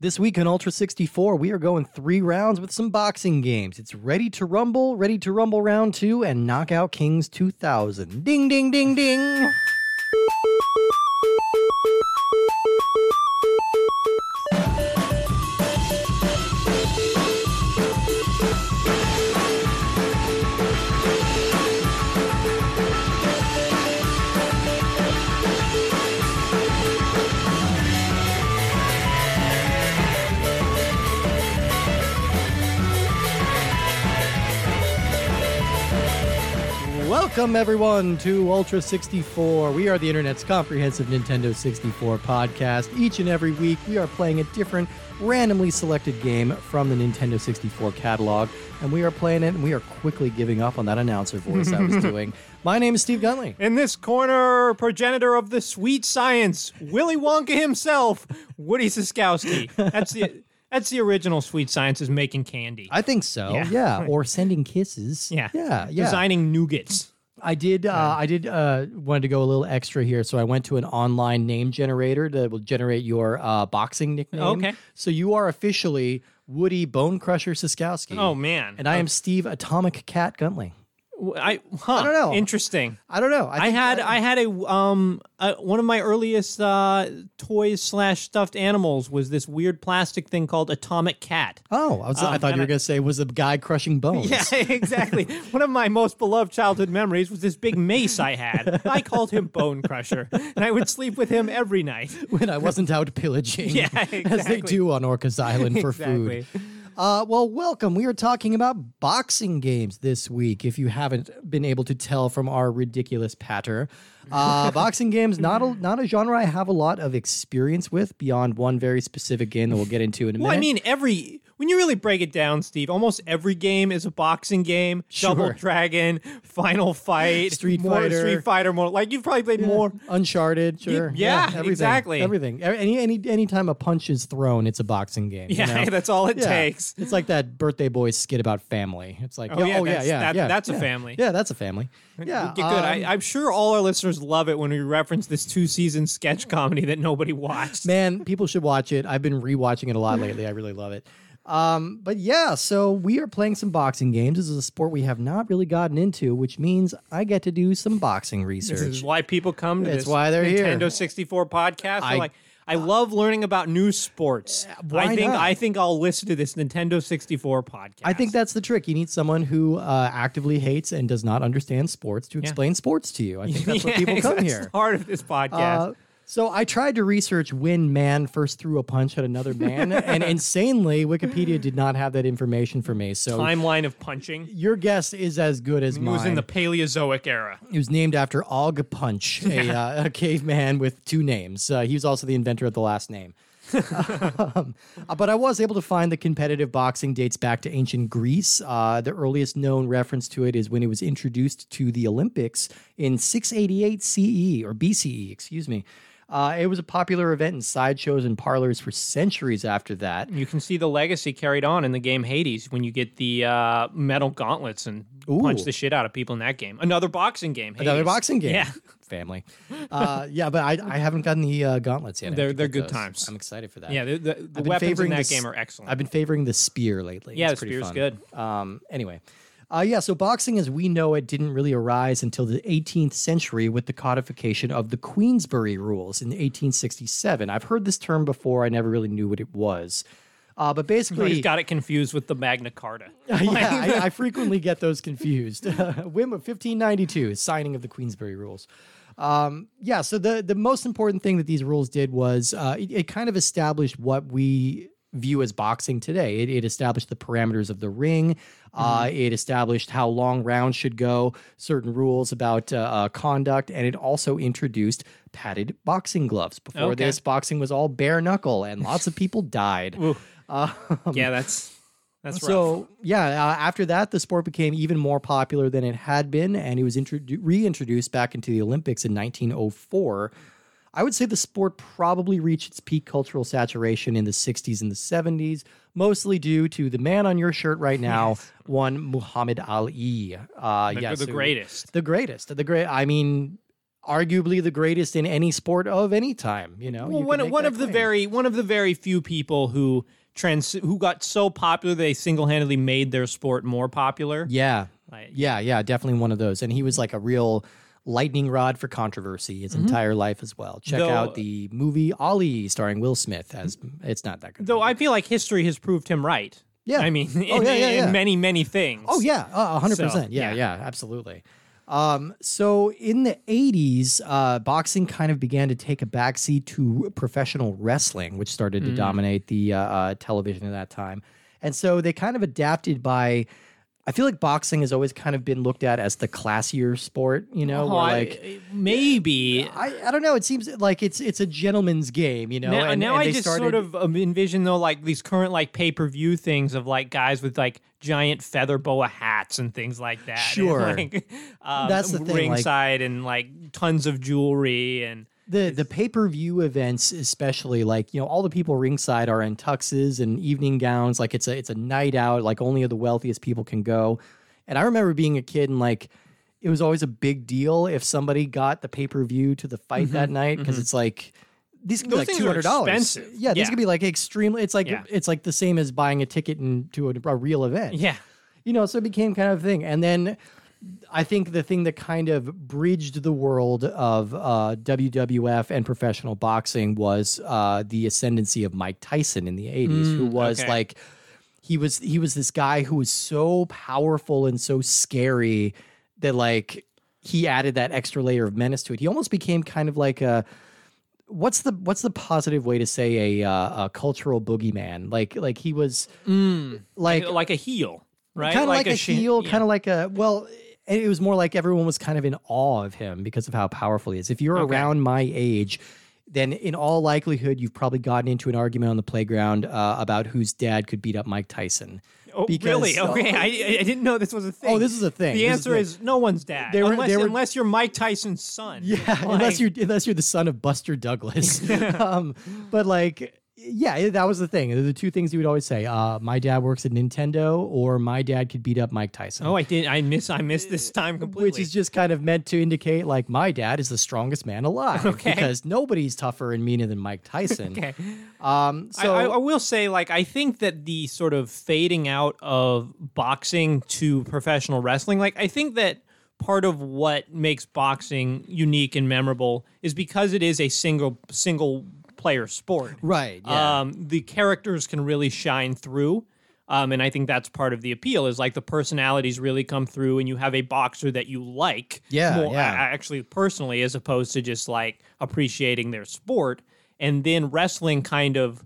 This week on Ultra 64, we are going three rounds with some boxing games. It's Ready to Rumble, Ready to Rumble Round 2, and Knockout Kings 2000. Ding, ding, ding, ding. Welcome, everyone, to Ultra 64. We are the internet's comprehensive Nintendo 64 podcast. Each and every week, we are playing a different, randomly selected game from the Nintendo 64 catalog, and we are playing it, and we are quickly giving up on that announcer voice I was doing. My name is Steve Guntley. In this corner, progenitor of the sweet science, Willy Wonka himself, Woody Siskowski. That's the that's the original sweet science is making candy. I think so. Yeah. Yeah. Or sending kisses. yeah. Yeah. Yeah. Designing nougats. I did. Uh, I did. Uh, wanted to go a little extra here, so I went to an online name generator that will generate your uh, boxing nickname. Okay. So you are officially Woody Bone Crusher Siskowski. Oh man. And I am Steve Atomic Cat Guntley. I huh, I don't know. Interesting. I don't know. I, think had I, I had a um uh, one of my earliest uh, toys slash stuffed animals was this weird plastic thing called Atomic Cat. oh, I, was, I um, thought you were I- gonna say was a guy crushing bones. Yeah, exactly. One of my most beloved childhood memories was this big mace I had. I called him Bone Crusher, and I would sleep with him every night. when I wasn't out pillaging, Yeah, exactly. as they do on Orcas Island for Exactly. food. Uh, well, welcome. We are talking about boxing games this week. If you haven't been able to tell from our ridiculous patter, uh, boxing games not a not a genre I have a lot of experience with beyond one very specific game that we'll get into in a Well, minute. I mean, every when you really break it down, Steve, almost every game is a boxing game. Double Dragon, Final Fight, Street more, Fighter. Street Fighter, more like you've probably played more. Uncharted, sure. yeah, everything, exactly. Everything. Any any anytime a punch is thrown, it's a boxing game. you Yeah, know? that's all it Yeah. takes. It's like that birthday boy skit about family. It's like, Oh, yeah, oh yeah, that's- yeah, that- yeah, that's a yeah. family. Yeah, that's a family. Yeah, good. I, um, I'm sure all our listeners love it when we reference this two season sketch comedy that nobody watched. Man, people should watch it. I've been rewatching it a lot lately. I really love it. Um, but yeah, so we are playing some boxing games. This is a sport we have not really gotten into, which means I get to do some boxing This research. is why people come to That's this why they're here. Nintendo 64 podcast. They're like, I love learning about new sports. why I think not? I think I'll listen to this Nintendo 64 podcast. I think that's the trick. You need someone who uh, actively hates and does not understand sports to explain sports to you. I think that's what people come that's here. the heart of this podcast. Uh, so I tried to research when man first threw a punch at another man, and insanely, Wikipedia did not have that information for me. So Timeline of punching. your guess is as good as It mine. was in the Paleozoic era. He was named after Og Punch, a, uh, a caveman with two names. Uh, he was also the inventor of the last name. um, uh, but I was able to find the competitive boxing dates back to ancient Greece. Uh, the earliest known reference to it is when it was introduced to the Olympics in 688 CE or BCE, excuse me. Uh, it was a popular event in sideshows and parlors for centuries after that. You can see the legacy carried on in the game Hades when you get the uh, metal gauntlets and punch the shit out of people in that game. Another boxing game. Another boxing game. Yeah. Family. Uh, yeah, but I, I haven't gotten the uh, gauntlets yet. I They're- they're good those. times. I'm excited for that. Yeah, the, the, the weapons in that this- game are excellent. I've been favoring the spear lately. Yeah, It's the spear's fun. good. Um, anyway, uh, yeah. So boxing, as we know it, didn't really arise until the 18th century with the codification of the Queensberry Rules in 1867. I've heard this term before. I never really knew what it was. Uh, but basically, just got it confused with the Magna Carta. yeah, I, I frequently get those confused. Whim of 1592, signing of the Queensberry Rules. Um, yeah, so the the most important thing that these rules did was uh, it, it kind of established what we view as boxing today. It, it established the parameters of the ring. Uh, it established how long rounds should go, certain rules about uh, uh, conduct, and it also introduced padded boxing gloves. Before Okay. this, boxing was all bare knuckle, and lots of people died. yeah, that's that's rough. So yeah, uh, after that, the sport became even more popular than it had been, and it was introdu- reintroduced back into the Olympics in 1904. I would say the sport probably reached its peak cultural saturation in the 60s and the 70s, mostly due to the man on your shirt right now, one Muhammad Ali. Uh, The- yes, the greatest. the greatest, the great. I mean, arguably the greatest in any sport of any time. You know, Well, You one one of the very one of the very few people who trans who got so popular they single handedly made their sport more popular. yeah, Like, yeah, yeah, definitely one of those. And he was like a real lightning rod for controversy his entire life as well. Check Mm-hmm. Though- out the movie Ali starring Will Smith as it's not that good. Though I feel like history has proved him right. Yeah. I mean, in, Oh, yeah, yeah, in many many things. Oh yeah, a hundred So, percent. Yeah, yeah. yeah, absolutely. Um, so in the '80s, uh, boxing kind of began to take a backseat to professional wrestling, which started Mm. to dominate the uh, uh, television at that time. And so they kind of adapted by. I feel like boxing has always kind of been looked at as the classier sport, you know, Oh, I- like maybe. I, I don't know. It seems like it's it's a gentleman's game, you know. Now, and, now and I just started, sort of um, envision though like these current like pay per view things of like guys with like giant feather boa hats and things like that. and, Sure. like, um, That's the thing, like- Ringside and like tons of jewelry and the the pay per view events, especially like you know all the people ringside are in tuxes and evening gowns. Like it's a it's a night out. Like only the wealthiest people can go. And I remember being a kid and like it was always a big deal if somebody got the pay per view to the fight that night because it's like. These could be like two hundred dollars. Yeah, these Yeah. could be like extremely. It's like Yeah. it's like the same as buying a ticket into a, a real event yeah. you know, so it became kind of a thing. And then I think the thing that kind of bridged the world of uh, WWF and professional boxing was uh, the ascendancy of Mike Tyson in the 80s, who was okay. like, he was he was this guy who was so powerful and so scary that like he added that extra layer of menace to it. He almost became kind of like a what's the what's the positive way to say a uh, a cultural boogeyman? Like like he was like like a heel, right? kind of like, a, sh- heel, yeah. kind of like a well. And it was more like everyone was kind of in awe of him because of how powerful he is. If you're Okay. around my age, then in all likelihood you've probably gotten into an argument on the playground uh, about whose dad could beat up Mike Tyson. Oh, because- really? Okay, I, I didn't know this was a thing. Oh, this is a thing. The This answer thing. is no one's dad, were- unless, were- unless you're Mike Tyson's son. Yeah, Like- unless you're unless you're the son of Buster Douglas. um, but like, yeah, that was the thing. The two things he would always say: uh, "My dad works at Nintendo," or "My dad could beat up Mike Tyson." Oh, I did. I miss. I missed this time completely. which is just kind of meant to indicate like my dad is the strongest man alive Okay. because nobody's tougher and meaner than Mike Tyson. okay. Um, so I, I will say, like, I think that the sort of fading out of boxing to professional wrestling, like, I think that part of what makes boxing unique and memorable is because it is a single single player sport. right, yeah, Um, the characters can really shine through. Um, and I think that's part of the appeal is like the personalities really come through, and you have a boxer that you like, Yeah, more, yeah. actually personally, as opposed to just like appreciating their sport. And then wrestling kind of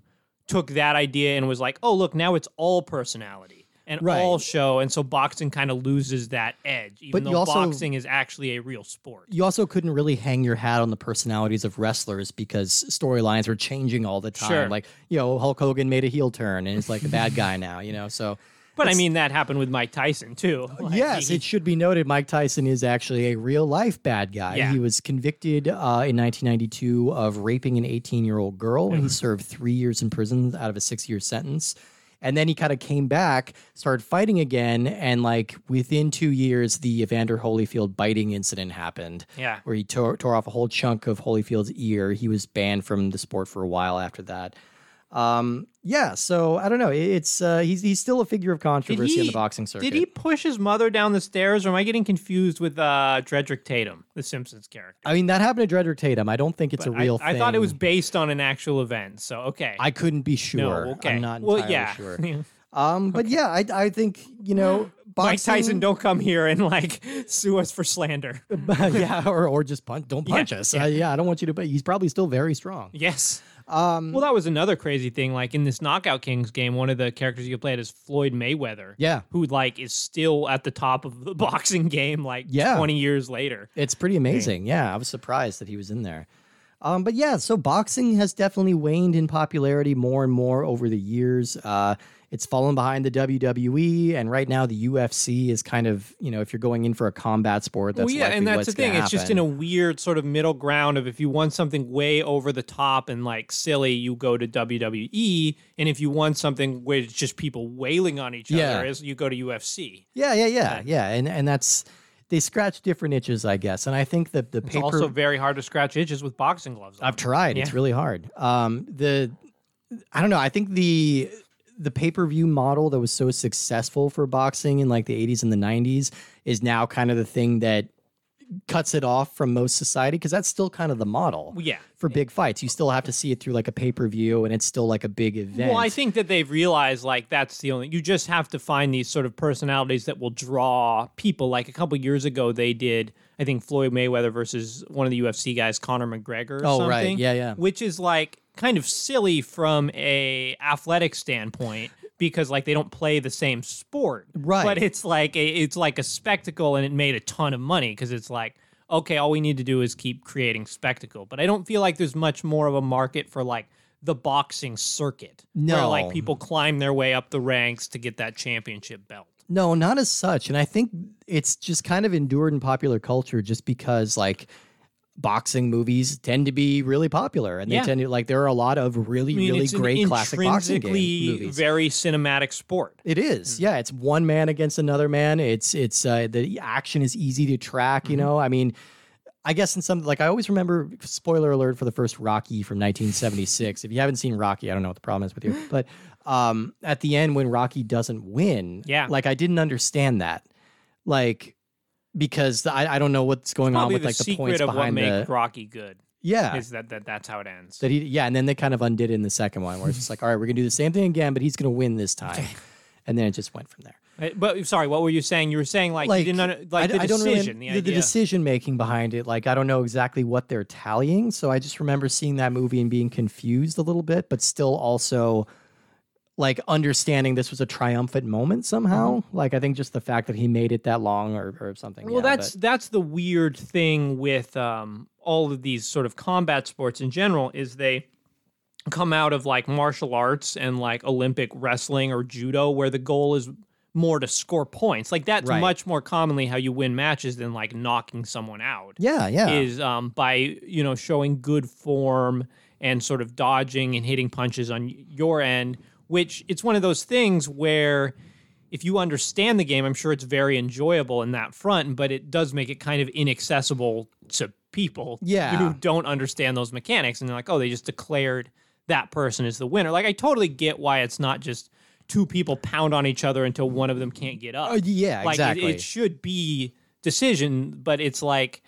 took that idea and was like, oh look, now it's all personality and Right. all show, and so boxing kind of loses that edge, even But though also- boxing is actually a real sport. you also couldn't really hang your hat on the personalities of wrestlers because storylines were changing all the time. Sure. Like you know, Hulk Hogan made a heel turn and it's like a bad guy now. You know, so. But I mean, that happened with Mike Tyson too. Like, Yes, he- it should be noted Mike Tyson is actually a real life bad guy. Yeah. He was convicted uh, in 1992 of raping an 18 year old girl, and he served three years in prison out of a six year sentence. And then he kind of came back, started fighting again, and like within two years, the Evander Holyfield biting incident happened. Yeah. where he tore, tore off a whole chunk of Holyfield's ear. He was banned from the sport for a while after that. Um, yeah, so I don't know. It's uh, he's he's still a figure of controversy in the boxing circuit. Did he push his mother down the stairs, or am I getting confused with uh, Drederick Tatum, the Simpsons character? I mean, that happened to Drederick Tatum. I don't think it's But a real I, thing. I thought it was based on an actual event. So okay, I couldn't be sure. no, okay. I'm not well, entirely yeah. sure. Um, but yeah, I, I think you know, boxing, Mike Tyson, don't come here and like sue us for slander. yeah, or or just punch. Don't punch Yeah, us. yeah. Uh, yeah, I don't want you to. But he's probably still very strong. Yes. Um, Well, that was another crazy thing. Like in this Knockout Kings game, one of the characters you played is Floyd Mayweather. Yeah. Who like is still at the top of the boxing game, like Yeah. twenty years later. It's pretty amazing. Yeah, I was surprised that he was in there. Um, but yeah, so boxing has definitely waned in popularity more and more over the years. Uh, it's fallen behind the WWE, and right now the UFC is kind of you know if you're going in for a combat sport, that's well, yeah, and that's the thing. It's just in a weird sort of middle ground of if you want something way over the top and like silly, you go to WWE, and if you want something where it's just people wailing on each Yeah. other, is you go to UFC. Yeah, yeah, yeah, yeah, and and that's they scratch different itches, I guess. And I think that the It's paper also very hard to scratch itches with boxing gloves. On. I've tried. It's really hard. Um, the I don't know. I think the the pay per view model that was so successful for boxing in like the 80s and the 90s is now kind of the thing that cuts it off from most society because that's still kind of the model yeah. for big fights. You still have to see it through like a pay per view, and it's still like a big event. Well, I think that they've realized like that's the only. You just have to find these sort of personalities that will draw people. Like a couple years ago, they did. I think Floyd Mayweather versus one of the UFC guys, Conor McGregor. Or Oh, something, right. Yeah, yeah. Which is like kind of silly from a athletic standpoint because like they don't play the same sport. Right. But it's like a, it's like a spectacle, and it made a ton of money because it's like. Okay, all we need to do is keep creating spectacle. But I don't feel like there's much more of a market for like the boxing circuit. Where No. like people climb their way up the ranks to get that championship belt. No, not as such. And I think it's just kind of endured in popular culture just because like boxing movies tend to be really popular and they Yeah. tend to like there are a lot of really I mean, really great classic boxing game movies. very cinematic sport. It is. Yeah, it's one man against another man. It's it's uh, the action is easy to track, you know? I mean, I guess in some like I always remember spoiler alert for the first Rocky from 1976. if you haven't seen Rocky, I don't know what the problem is with you. But um at the end when Rocky doesn't win, Yeah. like I didn't understand that. Like because I, I don't know what's going on with the like the points of what behind makes the Rocky good yeah is that, that that's how it ends. that he yeah and then they kind of undid it in the second one where it's just like all right we're gonna do the same thing again but he's gonna win this time and then it just went from there Uh, But sorry, what were you saying? You were saying like, you didn't under, like I, the I don't really- decision, the the, decision making behind it. Like I don't know exactly what they're tallying, so I just remember seeing that movie and being confused a little bit, but still also like understanding this was a triumphant moment somehow. Like I think just the fact that he made it that long or, or something. Mm-hmm. Well, yeah, that's but- that's the weird thing with um, all of these sort of combat sports in general is they come out of like martial arts and like Olympic wrestling or judo, where the goal is more to score points. Like that's Right. much more commonly how you win matches than like knocking someone out. yeah, yeah. Is um, by you know showing good form and sort of dodging and hitting punches on your end. Which it's one of those things where if you understand the game, I'm sure it's very enjoyable in that front, but it does make it kind of inaccessible to people Yeah. who don't understand those mechanics. And they're like, oh, they just declared that person is the winner. Like, I totally get why it's not just two people pound on each other until one of them can't get up. Oh, yeah, like, exactly. It, it should be decision, but it's like,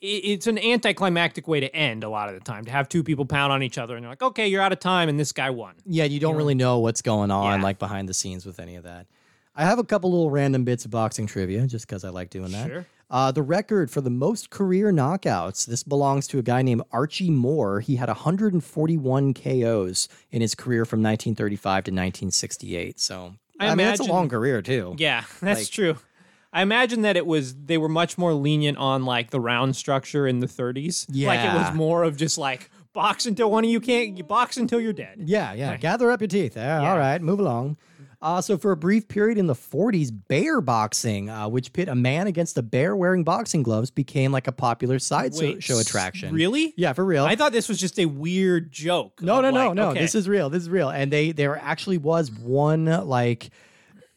it's an anticlimactic way to end a lot of the time to have two people pound on each other and they're like, okay, you're out of time, and this guy won. Yeah, you don't really know what's going on Yeah. like behind the scenes with any of that. I have a couple little random bits of boxing trivia just because I like doing that. Sure. Uh, the record for the most career knockouts, this belongs to a guy named Archie Moore. He had 141 KOs in his career from 1935 to 1968. So I I, mean, that's a long career too. Yeah, that's Like- true. I imagine that it was they were much more lenient on like the round structure in the 30s. Yeah, Like it was more of just like box until one of you can't you box until you're dead. Yeah, yeah. Gather up your teeth. Yeah, Yeah. All right, move along. Uh, so, for a brief period in the 40s, bear boxing, uh, which pit a man against a bear wearing boxing gloves, became like a popular sideshow show attraction. Really? Yeah, for real. I thought this was just a weird joke. No, no, no, no. okay. This is real. This is real. And they there actually was one like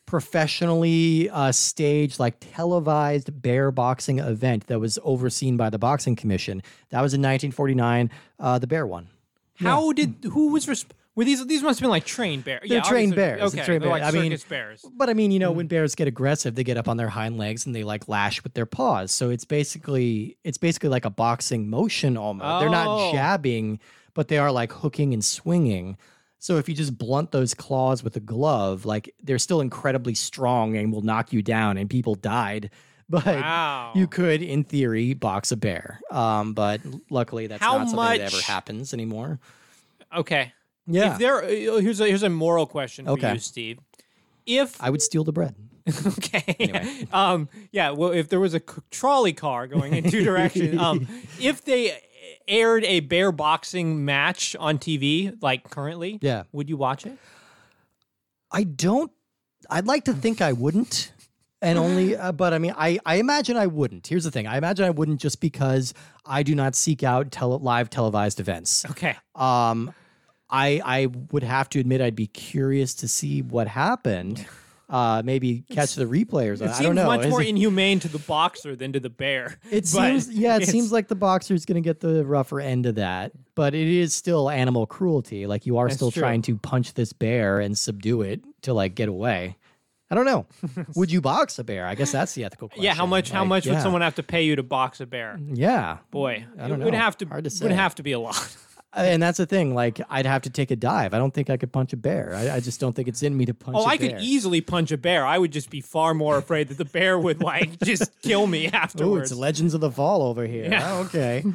professionally uh, staged, like televised bear boxing event that was overseen by the boxing commission. That was in 1949. Uh, the bear one. How did who was resp- were these these must have been like trained bears. They're yeah, trained bears. Okay, trained bears. like I mean- bears. But I mean, you know, Mm. when bears get aggressive, they get up on their hind legs and they like lash with their paws. So it's basically it's basically like a boxing motion almost. They're not Oh. jabbing, but they are like hooking and swinging. So if you just blunt those claws with a glove, like they're still incredibly strong and will knock you down. And people died, but Wow. you could, in theory, box a bear. Um, but luckily, that's How not something that ever happens anymore. Okay. Yeah, If there uh, here's a here's a moral question for Okay. you, Steve. If I would steal the bread. okay. um, yeah. Well, if there was a trolley car going in two directions, um, if they aired a bear boxing match on TV, like currently, Yeah. would you watch it? I don't. I'd like to think I wouldn't, and only. Uh, but I mean, I I imagine I wouldn't. Here's the thing: I imagine I wouldn't just because I do not seek out tele- live televised events. Okay. Um, I I would have to admit I'd be curious to see what happened. Uh, maybe catch the replay or something. It I seems don't know. much Is more it- inhumane to the boxer than to the bear. It seems, yeah, it seems like the boxer is going to get the rougher end of that, but it is still animal cruelty. Like you are still true. trying to punch this bear and subdue it to like get away. I don't know. would you box a bear? I guess that's the ethical question. Yeah, how much? how much yeah. would someone have to pay you to box a bear? Yeah, Boy, I don't it would have to. Hard to say. Would have to be a lot. and that's the thing. Like I'd have to take a dive. I don't think I could punch a bear. I, I just don't think it's in me to punch. Oh, I I could easily punch a bear. I would just be far more afraid that the bear would like just kill me afterwards. Oh, it's Legends of the Fall over here. Yeah. Oh, okay.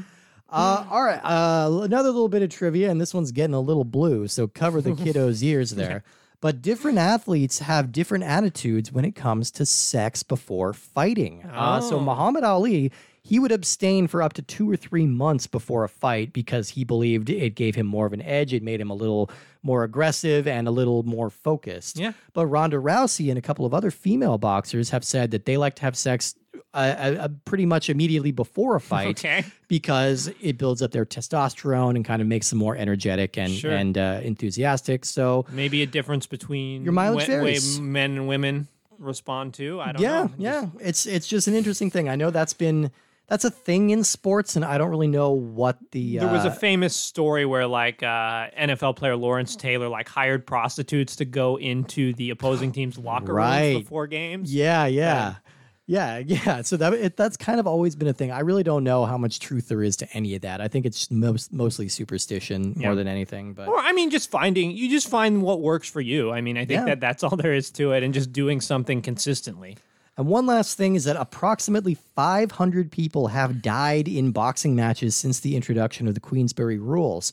Uh, all right. Uh, another little bit of trivia, and this one's getting a little blue, so cover the kiddos' ears there. But different athletes have different attitudes when it comes to sex before fighting. Uh, so Oh. Muhammad Ali, he would abstain for up to two or three months before a fight because he believed it gave him more of an edge. It made him a little more aggressive and a little more focused. Yeah. But Ronda Rousey and a couple of other female boxers have said that they like to have sex uh, uh, uh, pretty much immediately before a fight Okay. because it builds up their testosterone and kind of makes them more energetic and Sure. and uh, enthusiastic. So Maybe a difference between Your mileage wa- way varies. men and women respond to. I don't yeah, know. yeah, it's it's just an interesting thing. I know that's been that's a thing in sports, and I don't really know what the There was a uh, famous story where like uh, NFL player Lawrence Taylor like hired prostitutes to go into the opposing team's locker Right. rooms before games. Yeah, yeah. Yeah, yeah. So that it, that's kind of always been a thing. I really don't know how much truth there is to any of that. I think it's most mostly superstition Yeah. more than anything. But Or I mean, just finding you just find what works for you. I mean, I think Yeah. that that's all there is to it, and just doing something consistently. And one last thing is that approximately 500 people have died in boxing matches since the introduction of the Queensberry rules.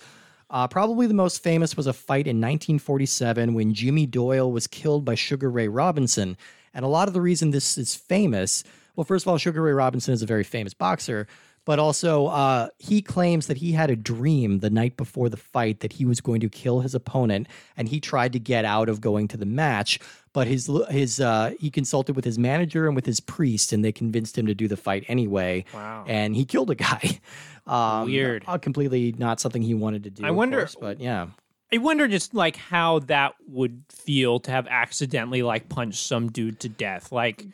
Uh, probably the most famous was a fight in 1947 when Jimmy Doyle was killed by Sugar Ray Robinson. And a lot of the reason this is famous, well, first of all, Sugar Ray Robinson is a very famous boxer, but also uh, he claims that he had a dream the night before the fight that he was going to kill his opponent, and he tried to get out of going to the match. But his his uh, he consulted with his manager and with his priest, and they convinced him to do the fight anyway. Wow. And he killed a guy. Um, Weird. uh, completely not something he wanted to do. I wonder- course, but yeah. I wonder just like how that would feel to have accidentally like punched some dude to death. Like,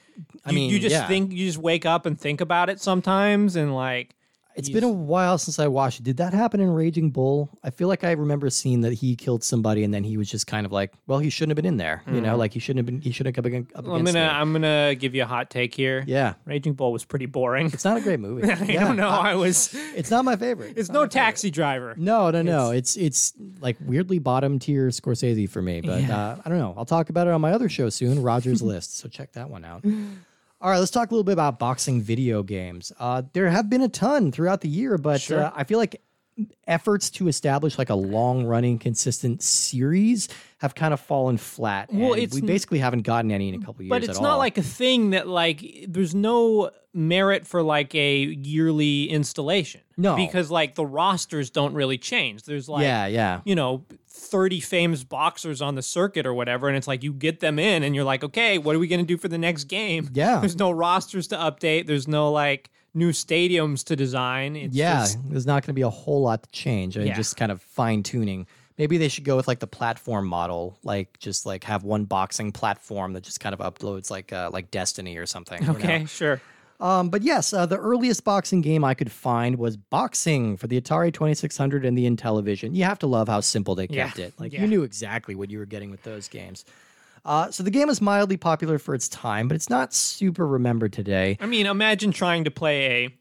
I you, mean, you just yeah. think you just wake up and think about it sometimes, and like, It's been a while since I watched it. Did that happen in Raging Bull? I feel like I remember seeing that he killed somebody and then he was just kind of like, well, he shouldn't have been in there. You know, like he shouldn't have been. He shouldn't have come ag- up I'm gonna me. I'm gonna give you a hot take here. Yeah, Raging Bull was pretty boring. it's not a great movie. I Yeah, don't know. I was. It's not my favorite. It's not no my favorite. taxi driver. No, no, no. It's it's like weirdly bottom tier Scorsese for me, but Yeah. uh, I don't know. I'll talk about it on my other show soon, Roger's List. So check that one out. All right, let's talk a little bit about boxing video games. Uh, there have been a ton throughout the year, but Sure. uh, I feel like efforts to establish like a long running consistent series have kind of fallen flat. Well, it's we basically haven't gotten any in a couple years. But it's at not all. like a thing that like there's no merit for like a yearly installation. No. because like the rosters don't really change. There's like yeah, yeah. you know 30 famous boxers on the circuit or whatever and it's like you get them in and you're like okay what are we going to do for the next game Yeah. there's no rosters to update there's no like new stadiums to design it's yeah, just- there's not going to be a whole lot to change. I mean, Yeah. just kind of fine tuning. Maybe they should go with like the platform model, like just like have one boxing platform that just kind of uploads like uh, like Destiny or something. you know? okay sure Um, but yes, uh, the earliest boxing game I could find was Boxing for the Atari 2600 and the Intellivision. You have to love how simple they Yeah, kept it. Like yeah. you knew exactly what you were getting with those games. Uh, so the game is mildly popular for its time, but it's not super remembered today. i mean imagine trying to play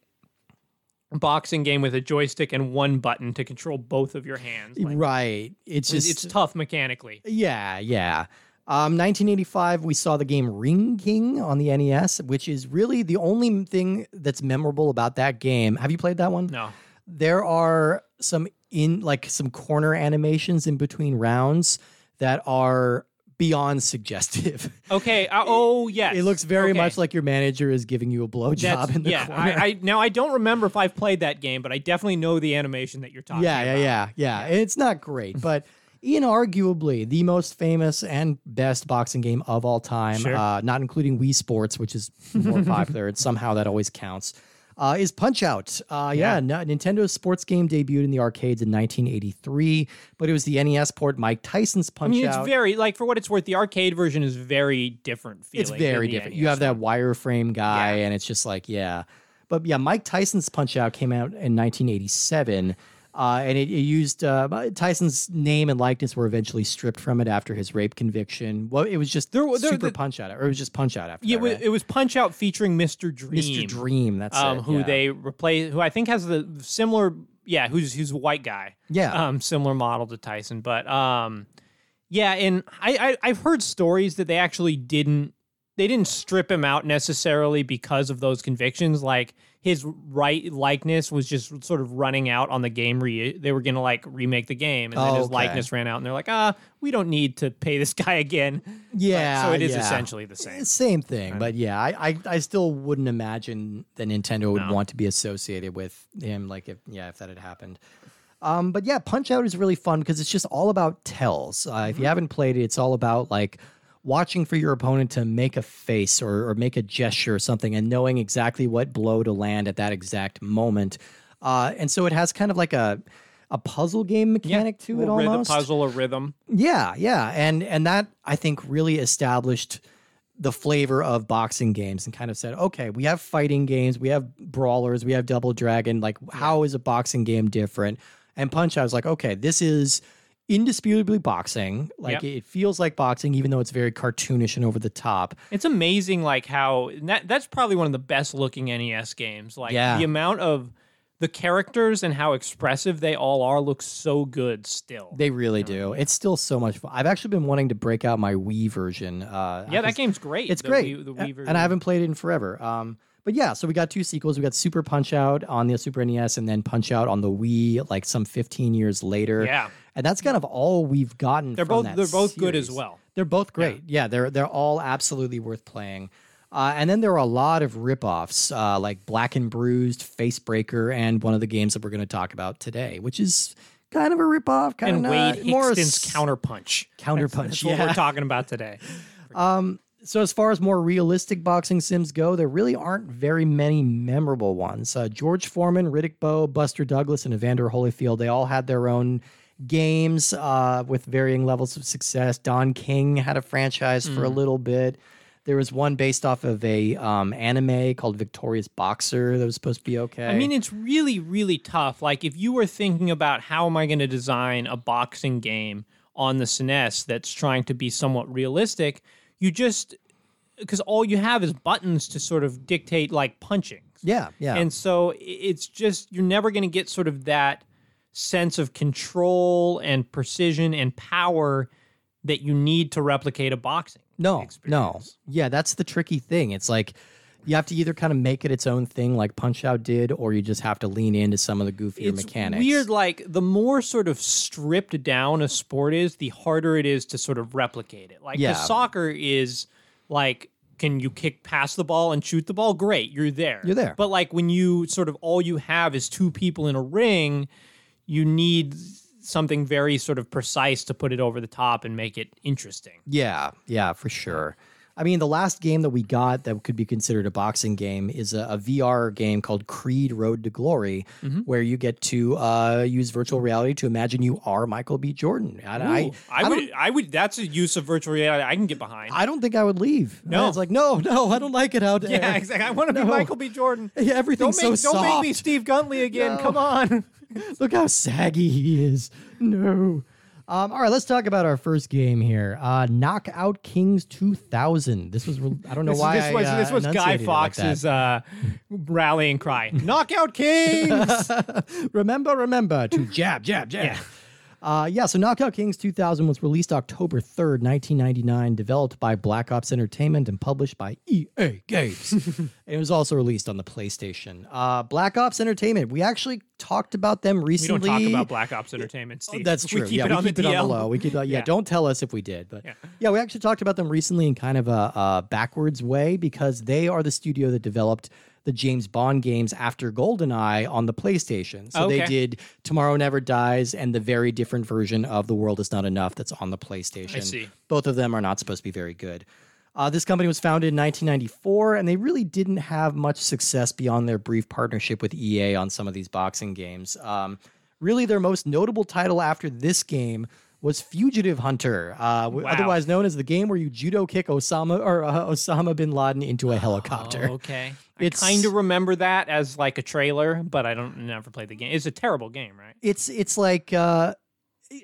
a boxing game with a joystick and one button to control both of your hands Like, right. It's it's, just it's tough mechanically Yeah, yeah. Um, 1985, we saw the game Ring King on the NES, which is really the only thing that's memorable about that game. Have you played that one? no There are some in like some corner animations in between rounds that are beyond suggestive. okay uh, oh yes It looks very Okay. much like your manager is giving you a blowjob in the yeah, corner. I, I now I don't remember if I've played that game, but I definitely know the animation that you're talking yeah, about. yeah, yeah, yeah. It's not great, but inarguably the most famous and best boxing game of all time, Sure. uh, not including Wii Sports, which is more popular. Somehow that always counts. Uh, is Punch Out. Uh, yeah, Yeah. no- Nintendo sports game debuted in the arcades in 1983, but it was the NES port Mike Tyson's I Punch mean, it's Out. very like for what it's worth. The arcade version is very different. Feeling it's very different. NES You have that wireframe guy, Yeah. and it's just like, yeah. But yeah, Mike Tyson's Punch Out came out in 1987. Uh, and it, it used uh, Tyson's name and likeness were eventually stripped from it after his rape conviction. Well, it was just There- there- Super the- Punch Out, or it was just Punch Out after Yeah, that, it was, right? it was Punch Out featuring Mr. Dream. Mr. Dream. That's um, it, who yeah. they replace, who I think has the similar, yeah, who's who's a white guy, Yeah. um, similar model to Tyson, but um, yeah, and I, I I've heard stories that they actually didn't they didn't strip him out necessarily because of those convictions, like his right likeness was just sort of running out on the game. Re- they were gonna like remake the game, and then Oh, his okay. likeness ran out, and they're like, ah, we don't need to pay this guy again. But- Yeah, so it is yeah. essentially the same. Same thing, but yeah, I, I I still wouldn't imagine that Nintendo would No. want to be associated with him. Like if yeah, if that had happened. Um, but yeah, Punch Out is really fun because it's just all about tells. Uh, Mm-hmm. if you haven't played it, it's all about like watching for your opponent to make a face or, or make a gesture or something and knowing exactly what blow to land at that exact moment. Uh, and so it has kind of like a a puzzle game mechanic to it rhythm, almost. puzzle or rhythm. Yeah, yeah, and and that I think really established the flavor of boxing games and kind of said, okay, we have fighting games, we have brawlers, we have Double Dragon. Like, how is a boxing game different? And Punch, I was like, okay, this is indisputably boxing. Like, Yep. it feels like boxing, even though it's very cartoonish and over the top. It's amazing, like how that, that's probably one of the best looking NES games. Like Yeah. the amount of the characters and how expressive they all are looks so good still. They really do. It's still so much fun. I've actually been wanting to break out my Wii version. Uh, yeah, that game's great. It's the great, Wii, the Wii and. I haven't played it in forever. Um, but yeah, so we got two sequels. We got Super Punch Out on the Super NES, and then Punch Out on the Wii, like some 15 years later. Yeah. And that's kind of all we've gotten. They're both they're both good as well. They're both great. Yeah, they're they're all absolutely worth playing. Uh, and then there are a lot of ripoffs, uh, like Black and Bruised, Facebreaker, and one of the games that we're going to talk about today, which is kind of a ripoff, kind And of Wade more Hixton's s- Counterpunch. Counterpunch, That's what yeah. we're talking about today. So as far as more realistic boxing sims go, there really aren't very many memorable ones. Uh, George Foreman, Riddick Bowe, Buster Douglas, and Evander Holyfield, they all had their own games uh, with varying levels of success. Don King had a franchise for a little bit. There was one based off of a um, anime called Victorious Boxer that was supposed to be okay. I mean, it's really, really tough. Like, if you were thinking about how am I going to design a boxing game on the SNES that's trying to be somewhat realistic, you just because all you have is buttons to sort of dictate like punching. yeah, yeah. And so it's just you're never going to get sort of that sense of control and precision and power that you need to replicate a boxing. No, no. Yeah, that's the tricky thing. It's like you have to either kind of make it its own thing like Punch Out did, or you just have to lean into some of the goofier it's mechanics. weird like the more sort of stripped down a sport is the harder it is to sort of replicate it like Yeah. soccer is like can you kick past the ball and shoot the ball great you're there You're there. but like when you sort of all you have is two people in a ring you need something very sort of precise to put it over the top and make it interesting Yeah, yeah, for sure. I mean, the last game that we got that could be considered a boxing game is a, a VR game called Creed Road to Glory, Mm-hmm. where you get to uh, use virtual reality to imagine you are Michael B. Jordan. I, Ooh, I, I would I would that's a use of virtual reality I can get behind I don't think I would leave. No. it's like no, no, I don't like it out there. yeah exactly I want to No. be Michael B Jordan Yeah, everything's don't make, so don't soft. make me Steve Guntley again No. come on Look how saggy he is. No. Um, all right, let's talk about our first game here. Uh, Knockout Kings 2000. This was, re- I don't know This, why. this was I, this uh, was Guy it like. Fawkes's uh, rallying cry. Knockout Kings. remember, remember to jab, jab, jab. Yeah. Uh, yeah, so Knockout Kings 2000 was released October 3rd, 1999, developed by Black Ops Entertainment and published by EA Games. it was also released on the PlayStation. Uh, Black Ops Entertainment, we actually talked about them recently. we don't talk about Black Ops Entertainment, Steve. That's true. We keep yeah, it we on keep the it on the low. We keep, uh, yeah, Yeah. Don't tell us if we did, but yeah. Yeah. we actually talked about them recently in kind of a, a backwards way because they are the studio that developed the James Bond games after GoldenEye on the PlayStation. So they did Tomorrow Never Dies and the very different version of The World Is Not Enough that's on the PlayStation. I see. Both of them are not supposed to be very good. Uh, this company was founded in 1994, and they really didn't have much success beyond their brief partnership with EA on some of these boxing games. Um, really, their most notable title after this game was Fugitive Hunter, uh, Wow. otherwise known as the game where you judo kick Osama or uh, Osama bin Laden into a helicopter. Oh, okay. I It's- kind of remember that as like a trailer, but I don't never played the game. It's a terrible game, right? It's it's like uh,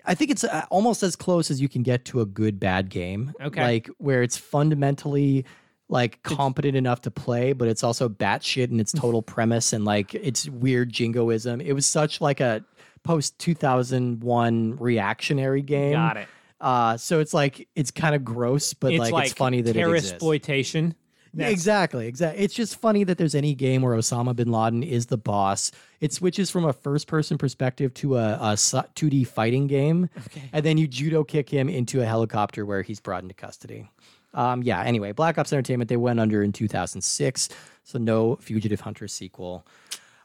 I think it's uh, almost as close as you can get to a good bad game. Okay. like where it's fundamentally like competent enough to play, but it's also batshit in its total premise and like it's weird jingoism. It was such like a post two thousand one reactionary game. Got it. Uh, so it's like it's kind of gross, but it's like, like it's funny that it exists. exploitation. Yeah, exactly, exactly. It's just funny that there's any game where Osama bin Laden is the boss. It switches from a first-person perspective to a, a 2D fighting game, Okay. and then you judo kick him into a helicopter where he's brought into custody. Um, yeah. Anyway, Black Ops Entertainment they went under in 2006, so no Fugitive Hunter sequel.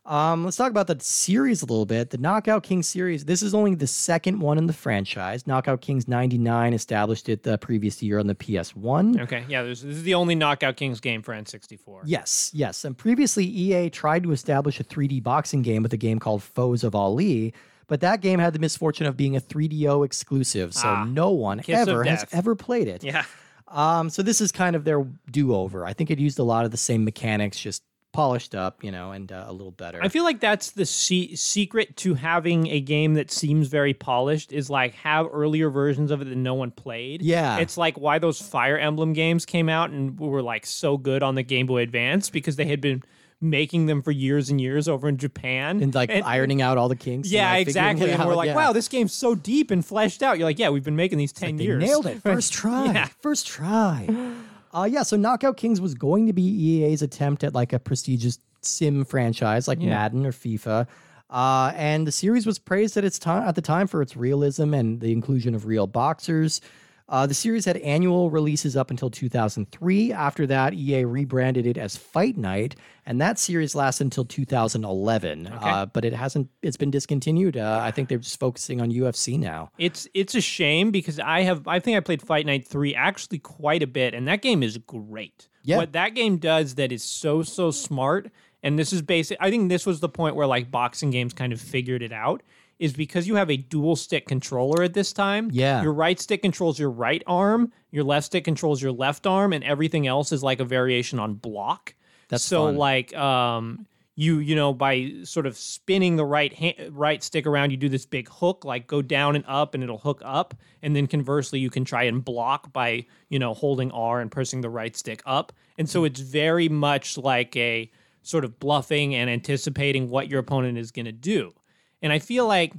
Um, let's talk about the series a little bit. The Knockout King series. This is only the second one in the franchise. Knockout Kings '99 established it the previous year on the PS1. Okay, yeah, this, this is the only Knockout Kings game for N64. Yes, yes. And previously, EA tried to establish a 3D boxing game with a game called Foes of Ali, but that game had the misfortune of being a 3DO exclusive, so Ah, no one ever has ever played it. Yeah. Um, so this is kind of their do-over. I think it used a lot of the same mechanics, just polished up, you know, and uh, a little better. I feel like that's the se- secret to having a game that seems very polished is like have earlier versions of it that no one played. Yeah. It's like why those Fire Emblem games came out and were like so good on the Game Boy Advance because they had been making them for years and years over in Japan. and like ironing out all the kinks. and, yeah, like, exactly. And out, we're like, yeah. wow, this game's so deep and fleshed out. You're like, yeah, we've been making these 10 They years. nailed it. First try. Yeah. First try. Uh, yeah, so Knockout Kings was going to be EA's attempt at like a prestigious sim franchise like Yeah. Madden or FIFA. Uh, and the series was praised at its time at the time for its realism and the inclusion of real boxers. Uh, the series had annual releases up until 2003. After that, EA rebranded it as Fight Night, and that series lasted until 2011. Uh, but it hasn't; it's been discontinued. Uh, I think they're just focusing on UFC now. It's it's a shame because I have I think I played Fight Night 3 actually quite a bit and that game is great. Yeah. What that game does that is so so smart and this is basic I think this was the point where like boxing games kind of figured it out is because you have a dual stick controller at this time. Yeah. Your right stick controls your right arm, your left stick controls your left arm and everything else is like a variation on block. That's so fun. like um you you know by sort of spinning the right hand, right stick around you do this big hook like go down and up and it'll hook up and then conversely you can try and block by you know holding R and pressing the right stick up and so it's very much like a sort of bluffing and anticipating what your opponent is going to do and I feel like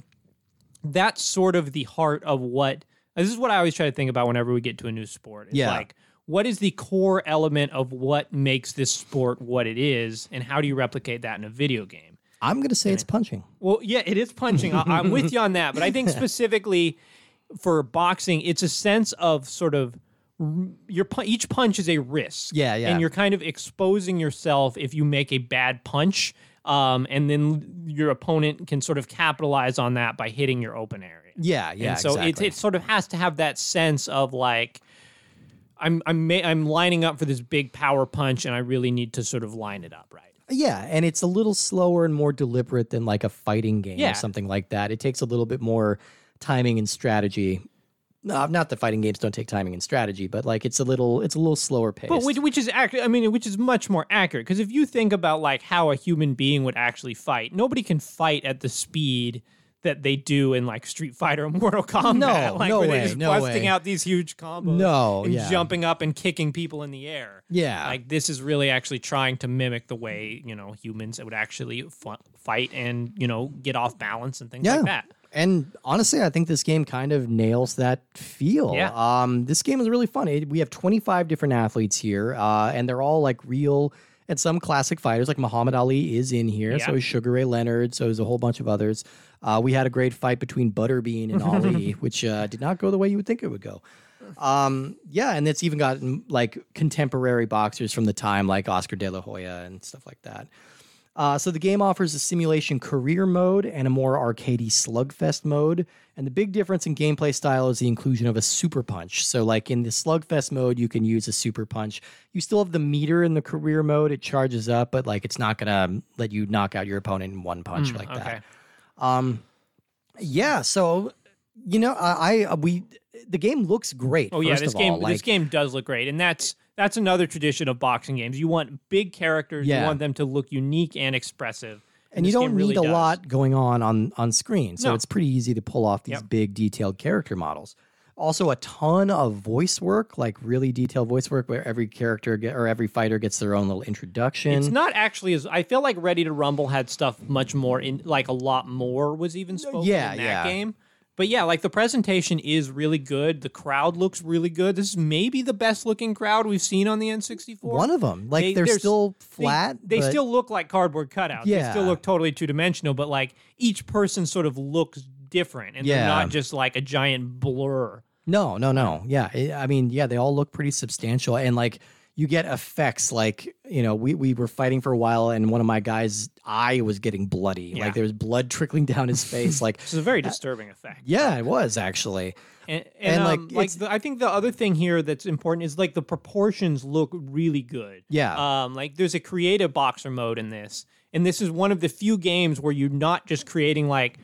that's sort of the heart of what this is what I always try to think about whenever we get to a new sport. It's Yeah. like what is the core element of what makes this sport what it is, and how do you replicate that in a video game? I'm going to say it's punching. Well, yeah, it is punching. I, I'm with you on that, but I think specifically for boxing, it's a sense of sort of your each punch is a risk. Yeah, yeah. And you're kind of exposing yourself if you make a bad punch, um, and then your opponent can sort of capitalize on that by hitting your open area. Yeah, yeah. and so exactly. it, it sort of has to have that sense of like I'm I'm ma- I'm lining up for this big power punch, and I really need to sort of line it up right. Yeah, and it's a little slower and more deliberate than like a fighting game Yeah. or something like that. It takes a little bit more timing and strategy. No, not that fighting games don't take timing and strategy, but like it's a little it's a little slower pace. But which, which is accurate. I mean, which is much more accurate because if you think about like how a human being would actually fight, nobody can fight at the speed that they do in like Street Fighter or Mortal Kombat. No, like, no where way, they're just no busting way. out these huge combos. No, and yeah. jumping up and kicking people in the air. yeah, Like this is really actually trying to mimic the way you know humans would actually fight and you know get off balance and things Yeah. like that. And honestly, I think this game kind of nails that feel. Yeah. Um, this game is really fun. It, we have 25 different athletes here, uh, and they're all like real and some classic fighters. Like Muhammad Ali is in here, Yeah. so is Sugar Ray Leonard, so is a whole bunch of others. Uh, we had a great fight between Butterbean and Ali, which uh, did not go the way you would think it would go. Um, yeah, and it's even got like contemporary boxers from the time, like Oscar De La Hoya and stuff like that. Uh, so the game offers a simulation career mode and a more arcadey slugfest mode. And the big difference in gameplay style is the inclusion of a super punch. So, like in the slugfest mode, you can use a super punch. You still have the meter in the career mode; it charges up, but like it's not gonna let you knock out your opponent in one punch like okay. that. Um, yeah. So, you know, I, I we the game looks great. Oh yeah, this game all. this Like, game does look great, and that's that's another tradition of boxing games. You want big characters. Yeah. You want them to look unique and expressive. and you don't really need a does. lot going on on on screen so No. it's pretty easy to pull off these Yep. big detailed character models also a ton of voice work like really detailed voice work where every character get, or every fighter gets their own little introduction It's not actually as I feel like Ready to Rumble had stuff much more in like a lot more was even spoken yeah, in that yeah. game. But yeah, like the presentation is really good. The crowd looks really good. This is maybe the best looking crowd we've seen on the N64. one of them like They- they, are still flat They, but- still look like cardboard cutouts. Yeah. They still look totally two dimensional, but like each person sort of looks different and Yeah. they're not just like a giant blur. No, no, no. Yeah, I mean, yeah, they all look pretty substantial, and like you get effects. Like you know, we we were fighting for a while, and one of my guys' eye was getting bloody. Yeah. Like there was blood trickling down his face. Like is a very disturbing effect. yeah, it was actually. And, and, And, like, um, like it's- the, I think the other thing here that's important is like the proportions look really good. Yeah. Um, like there's a creative boxer mode in this, and this is one of the few games where you're not just creating like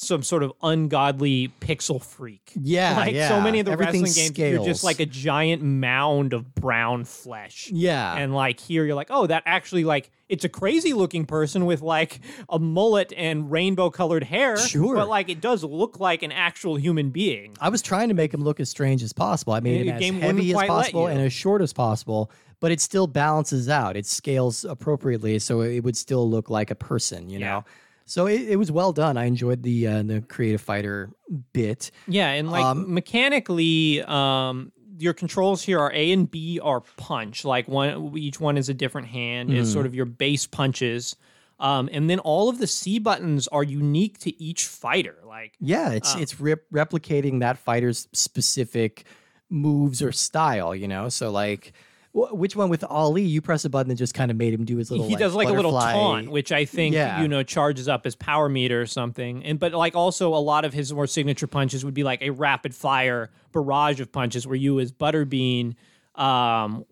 some sort of ungodly pixel freak. Yeah, like so many of the Everything wrestling games, you're just like a giant mound of brown flesh. Yeah. And like here, you're like, oh, that actually like it's a crazy looking person with like a mullet and rainbow colored hair. Sure. But like it does look like an actual human being. I was trying to make him look as strange as possible. I him as heavy as possible and as short as possible, but it still balances out. It scales appropriately, so it would still look like a person. You Yeah. know. So it, it was well done. I enjoyed the uh, the creative fighter bit. Yeah, and like Um, mechanically, um, your controls here are A and B are punch. Like one, each one is a different hand. Is Mm-hmm. sort of your base punches, um, and then all of the C buttons are unique to each fighter. Like Yeah, it's it's rep- replicating that fighter's specific moves or style. You know, so like. Wh- Which one with Ali? You press a button that just kind of made him do his little. he does like a little taunt, which I think Yeah. you know charges up his power meter or something. And but like also a lot of his more signature punches would be like a rapid fire barrage of punches where you as Butterbean, um,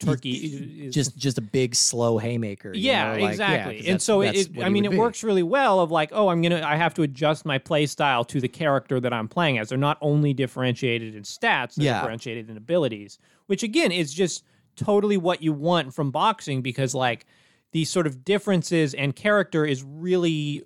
Turkey is- just just a big slow haymaker. you Yeah, know, like, yeah, and so it, I mean, it be. works really well. Of like, oh, I'm gonna, I have to adjust my play style to the character that I'm playing as. They're not only differentiated in stats, they're Yeah. differentiated in abilities, which again is just totally what you want from boxing because like these sort of differences and character is really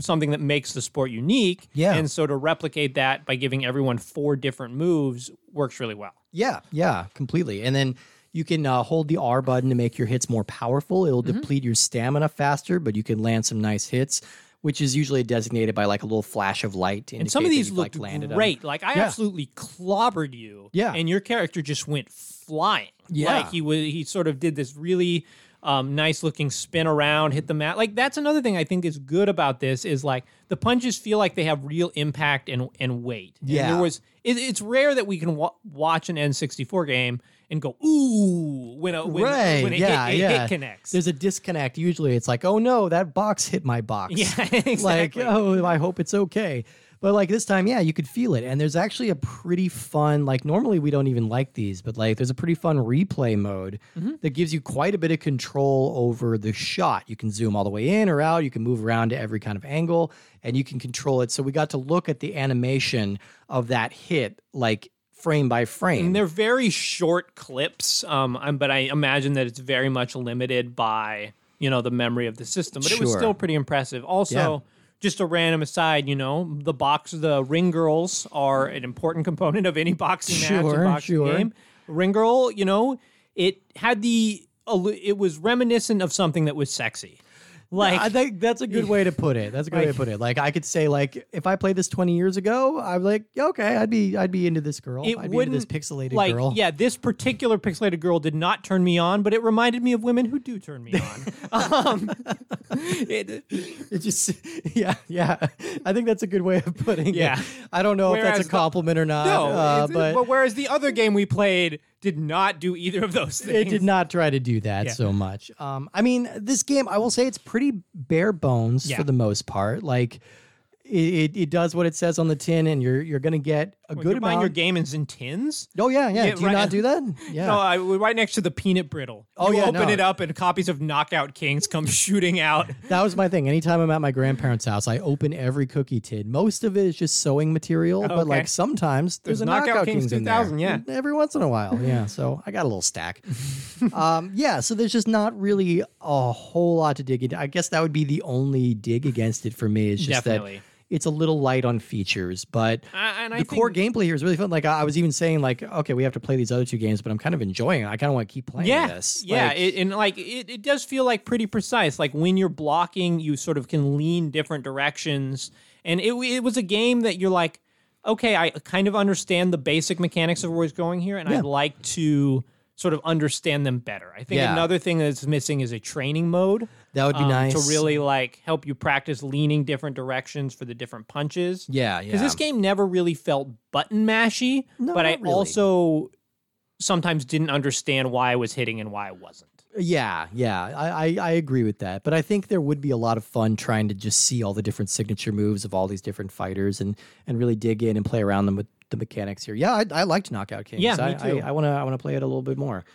something that makes the sport unique. Yeah. and so to replicate that by giving everyone four different moves works really well. Yeah, yeah, completely. And then you can uh, hold the R button to make your hits more powerful. It'll Mm-hmm. deplete your stamina faster, but you can land some nice hits, which is usually designated by like a little flash of light. And some of these looked like, landed great. Like I Yeah. absolutely clobbered you. Yeah. And your character just went flying. Yeah. Like he was he sort of did this really um, nice looking spin around, hit the mat. Like that's another thing I think is good about this is like the punches feel like they have real impact and and weight. And Yeah. there was it, it's rare that we can wa- watch an N64 game and go ooh when a when, right? when a, yeah, hit, a yeah. hit connects. There's a disconnect. Usually, it's like, oh no, that box hit my box. yeah, exactly. Like, oh, I hope it's okay. But like this time, yeah, you could feel it. And there's actually a pretty fun, like normally we don't even like these, but like there's a pretty fun replay mode Mm-hmm. that gives you quite a bit of control over the shot. You can zoom all the way in or out, you can move around to every kind of angle, and you can control it. So we got to look at the animation of that hit, like frame by frame. And they're very short clips, um, um, but I imagine that it's very much limited by you know the memory of the system. But it was still pretty impressive. Also, Yeah. Just a random aside, you know, the box, the ring girls are an important component of any boxing match Sure, and boxing sure. game. Ring girl, you know, it had the it was reminiscent of something that was sexy. Like I think that's a good way to put it. That's a good way to put it. Like I could say, like if I played this 20 years ago, I'm like, okay, I'd be, I'd be into this girl. it I'd be into wouldn't this pixelated like girl. yeah this particular pixelated girl did not turn me on but it reminded me of women who do turn me on um, it, It just, yeah, yeah. I think that's a good way of putting Yeah. it. I don't know if that's a the- compliment or not. no uh, but, but whereas the other game we played did not do either of those things it did not try to do that Yeah. so much. Um, I mean, this game, I will say, it's pretty bare bones Yeah. for the most part. Like, it, it, it does what it says on the tin, and you're you're gonna get a Well, good you're buying your game is in tins oh yeah, yeah. Yeah, do you right. not do that? Yeah. No, I, right next to the peanut brittle. Oh, you yeah, open no. it up and copies of Knockout Kings come shooting out. That was my thing. Anytime I'm at my grandparents' house, I open every cookie tin. Most of it is just sewing material, but Okay. like sometimes there's, There's a Knockout knockout, Kings kings, in 2000, there. yeah. every once in a while. Yeah, so I got a little stack. um, yeah, so there's just not really a whole lot to dig into. I guess that would be the only dig against it for me. Is just Definitely. that it's a little light on features, but. I the core gameplay here is really fun. Like I I was even saying, like, okay, we have to play these other two games, but I'm kind of enjoying it. I kind of want to keep playing yeah, this. Yeah, Like, it, and like it, it does feel like pretty precise. Like when you're blocking, you sort of can lean different directions, and it it was a game that you're like, okay, I kind of understand the basic mechanics of where it's going here, and Yeah. I'd like to sort of understand them better. I think Yeah. another thing that's missing is a training mode. That would be um, nice to really like help you practice leaning different directions for the different punches. Yeah, yeah. Because this game never really felt button mashy, No, but I really. also sometimes didn't understand why I was hitting and why I wasn't. Yeah, yeah, I, I I agree with that. But I think there would be a lot of fun trying to just see all the different signature moves of all these different fighters and and really dig in and play around them with the mechanics here. Yeah, I, I liked Knockout Kings. Yeah, me too. I, I wanna I wanna play it a little bit more.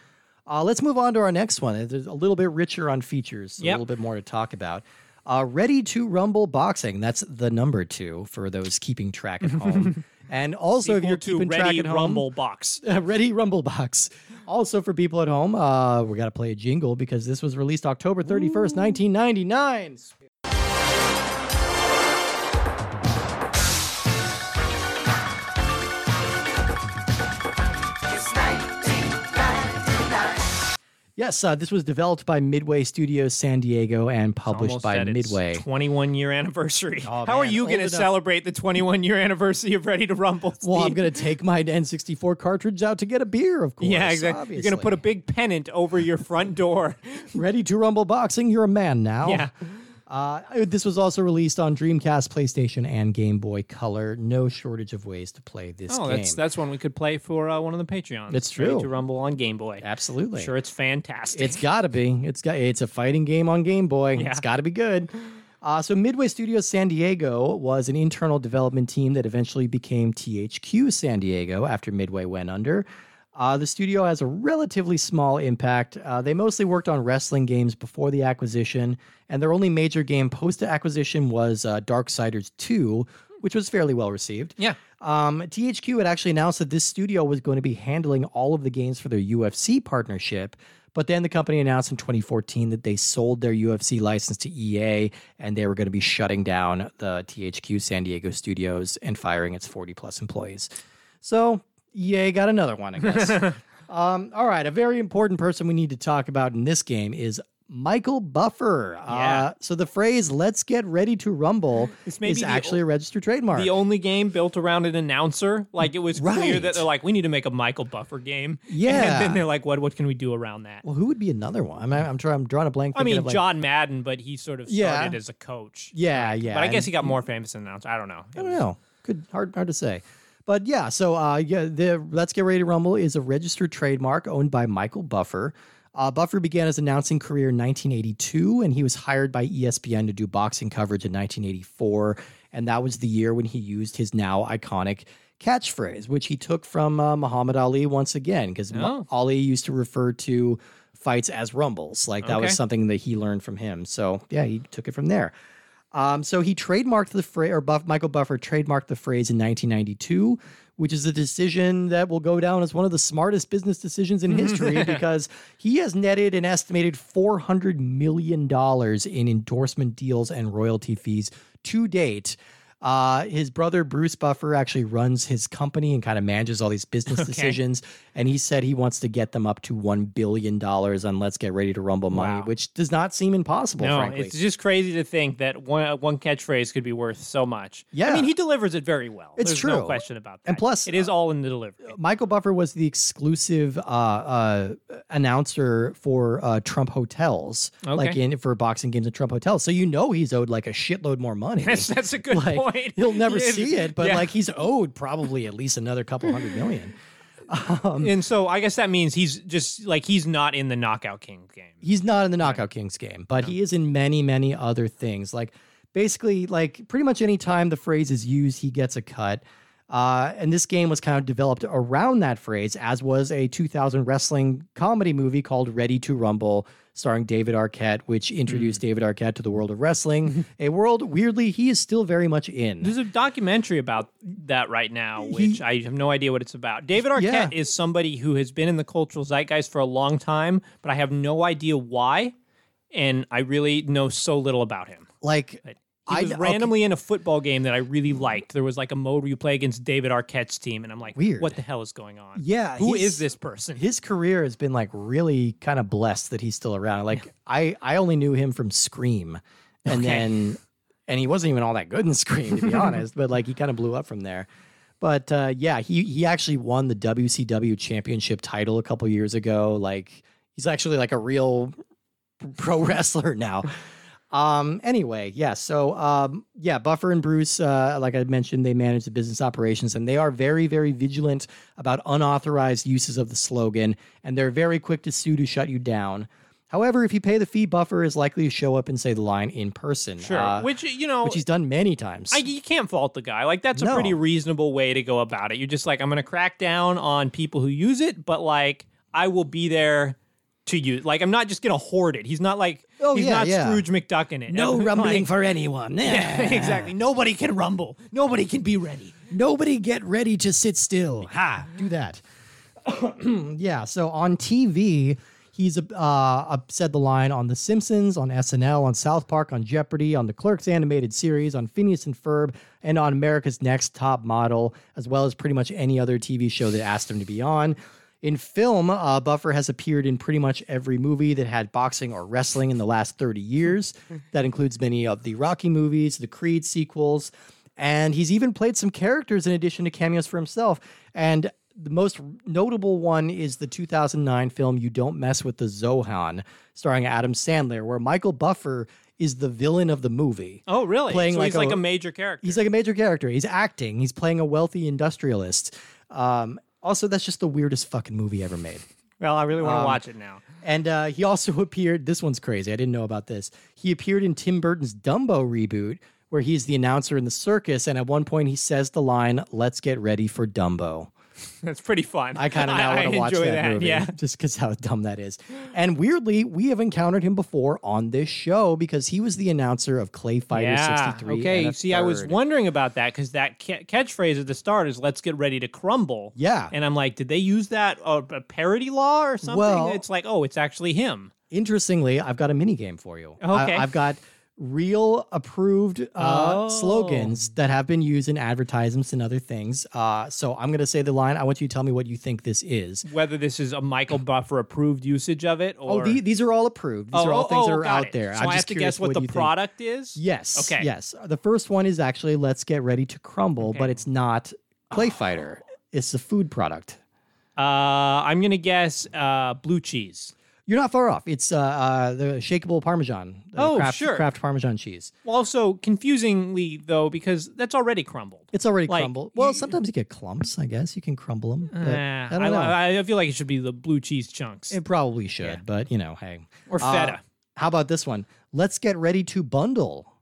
Uh, let's move on to our next one. It's a little bit richer on features, a little bit more to talk about. Uh, Ready to Rumble Boxing. That's the number two for those keeping track at home. and also, if you're keeping track Ready at home, Rumble Box. uh, Ready Rumble Box. Also for people at home, uh, we got to play a jingle because this was released October 31st, 1999. Yes, uh, this was developed by Midway Studios San Diego and published by at its Midway. 21 year anniversary. Oh, How are you going to celebrate the 21 year anniversary of Ready to Rumble? Well, I'm going to take my N64 cartridge out to get a beer, of course. Yeah, exactly. You're going to put a big pennant over your front door. Ready to Rumble Boxing, you're a man now. Yeah. Uh, this was also released on Dreamcast, PlayStation, and Game Boy Color. No shortage of ways to play this Oh, game. that's that's one we could play for uh, one of the Patreons. It's Ready true. to Rumble on Game Boy. Absolutely. I'm Sure, it's fantastic. It's got to be. It's got. It's a fighting game on Game Boy. Yeah. It's got to be good. Uh, so Midway Studios San Diego was an internal development team that eventually became THQ San Diego after Midway went under. Uh, the studio has a relatively small impact. Uh, they mostly worked on wrestling games before the acquisition, and their only major game post acquisition was uh, Darksiders 2, which was fairly well received. yeah. Um, THQ had actually announced that this studio was going to be handling all of the games for their UFC partnership. But then the company announced in 2014 that they sold their UFC license to EA and they were going to be shutting down the THQ San Diego studios and firing its 40 plus employees. So EA got another one, I guess. um, all right. A very important person we need to talk about in this game is Michael Buffer. Yeah. Uh, so the phrase "Let's get ready to rumble" This may is actually a registered trademark. The only game built around an announcer. Like it was clear Right. that they're like, we need to make a Michael Buffer game. Yeah. And then they're like, what what can we do around that? Well, who would be another one? I'm, I'm trying. I'm drawing a blank. I mean, like- John Madden, but he sort of Yeah. started as a coach. Yeah, yeah. But I guess he got more famous than an announcer. I don't know. I don't know. Could hard hard to say. But yeah, so uh, yeah, the Let's Get Ready to Rumble is a registered trademark owned by Michael Buffer. Uh, Buffer began his announcing career in 1982, and he was hired by ESPN to do boxing coverage in 1984. And that was the year when he used his now iconic catchphrase, which he took from uh, Muhammad Ali once again, because Oh. Ali used to refer to fights as rumbles. Like that was something that he learned from him. So yeah, he took it from there. Um, so he trademarked the phrase, or Buff, Michael Buffer trademarked the phrase in 1992, which is a decision that will go down as one of the smartest business decisions in history because he has netted an estimated $400 million in endorsement deals and royalty fees to date. Uh, his brother Bruce Buffer actually runs his company and kind of manages all these business decisions. And he said he wants to get them up to one billion dollars on Let's Get Ready to Rumble money, Wow. which does not seem impossible. No, frankly, it's just crazy to think that one one catchphrase could be worth so much. Yeah, I mean, he delivers it very well. It's There's true. no question about that. And plus, it is all in the delivery. Michael Buffer was the exclusive uh, uh, announcer for uh, Trump hotels, like in for boxing games at Trump hotels. So you know he's owed like a shitload more money. That's, that's a good like point. He'll never Yeah, see it, but yeah. like he's owed probably at least another couple hundred million. and so I guess that means he's just like he's not in the Knockout King game. He's not in the Knockout Kings game, but he is in many, many other things. Like basically, like pretty much any time the phrase is used, he gets a cut. Uh, and this game was kind of developed around that phrase, as was a 2000 wrestling comedy movie called Ready to Rumble, starring David Arquette, which introduced mm. David Arquette to the world of wrestling, a world weirdly he is still very much in. There's a documentary about that right now, which He- I have no idea what it's about. David Arquette Yeah. is somebody who has been in the cultural zeitgeist for a long time, but I have no idea why, and I really know so little about him. Like, I was okay, randomly in a football game that I really liked. There was like a mode where you play against David Arquette's team, and I'm like, Weird. what the hell is going on? Yeah, Who is this person? his career has been like really kind of blessed that he's still around. Like I I only knew him from Scream, and Okay. then and he wasn't even all that good in Scream to be honest. But like he kind of blew up from there. But uh, yeah, he he actually won the WCW championship title a couple years ago. Like he's actually like a real pro wrestler now. Um. Anyway, yeah. So, um. Yeah. Buffer and Bruce, uh, like I mentioned, they manage the business operations, and they are very, very vigilant about unauthorized uses of the slogan, and they're very quick to sue to shut you down. However, if you pay the fee, Buffer is likely to show up and say the line in person. Sure, uh, which you know, which he's done many times. I, you can't fault the guy. Like that's a No. pretty reasonable way to go about it. You're just like, I'm gonna crack down on people who use it, but like I will be there to use. Like I'm not just gonna hoard it. He's not like Oh, he's yeah, not yeah. Scrooge McDuck in it. no rumbling for anyone. Yeah, exactly. Nobody can rumble. Nobody can be ready. Nobody get ready to sit still. Ha! Do that. yeah. So on TV, he's uh, uh, said the line on The Simpsons, on SNL, on South Park, on Jeopardy, on the Clerks animated series, on Phineas and Ferb, and on America's Next Top Model, as well as pretty much any other TV show that asked him to be on. In film, uh, Buffer has appeared in pretty much every movie that had boxing or wrestling in the last 30 years. That includes many of the Rocky movies, the Creed sequels, and he's even played some characters in addition to cameos for himself. And the most notable one is the 2009 film You Don't Mess with the Zohan, starring Adam Sandler, where Michael Buffer is the villain of the movie. Oh, really? Playing so like he's like a- a major character. He's like a major character. He's acting. He's playing a wealthy industrialist. Um, also, that's just the weirdest fucking movie ever made. well, I really want to um, watch it now. And uh, he also appeared. This one's crazy. I didn't know about this. He appeared in Tim Burton's Dumbo reboot, where he's the announcer in the circus. And at one point, he says the line, "Let's get ready for Dumbo." That's pretty fun. I kind of now I want to watch enjoy that, movie, Yeah. just because how dumb that is. And weirdly, we have encountered him before on this show because he was the announcer of Clay Fighter Yeah. 63. Okay. See, I was wondering about that because that ca- catchphrase at the start is "Let's get ready to crumble." Yeah. And I'm like, did they use that uh, a parody law or something? Well- it's like, oh, it's actually him. Interestingly, I've got a mini game for you. I- Okay. I've got real approved uh, Oh. slogans that have been used in advertisements and other things. Uh, so I'm going to say the line. I want you to tell me what you think this is. Whether this is a Michael Buffer approved usage of it or Oh, the, these are all approved. These Oh, are all oh, things that oh, are out it. there. So I'm I just have to guess what, do the you think. product is. Yes. Okay. Yes. The first one is actually let's get ready to crumble, but it's not Clay Fighter. It's a food product. Uh, I'm gonna guess uh, blue cheese. You're not far off. It's uh, uh, the shakeable Parmesan. uh, Oh, Kraft, sure. Kraft Parmesan cheese. Well, also confusingly though, because that's already crumbled. It's already Like, crumbled. Well, sometimes you get clumps. I guess you can crumble them. But Uh, I don't know. I, I feel like it should be the blue cheese chunks It probably should, Yeah. but you know, hey. or Uh, feta. how about this one? Let's get ready to bundle.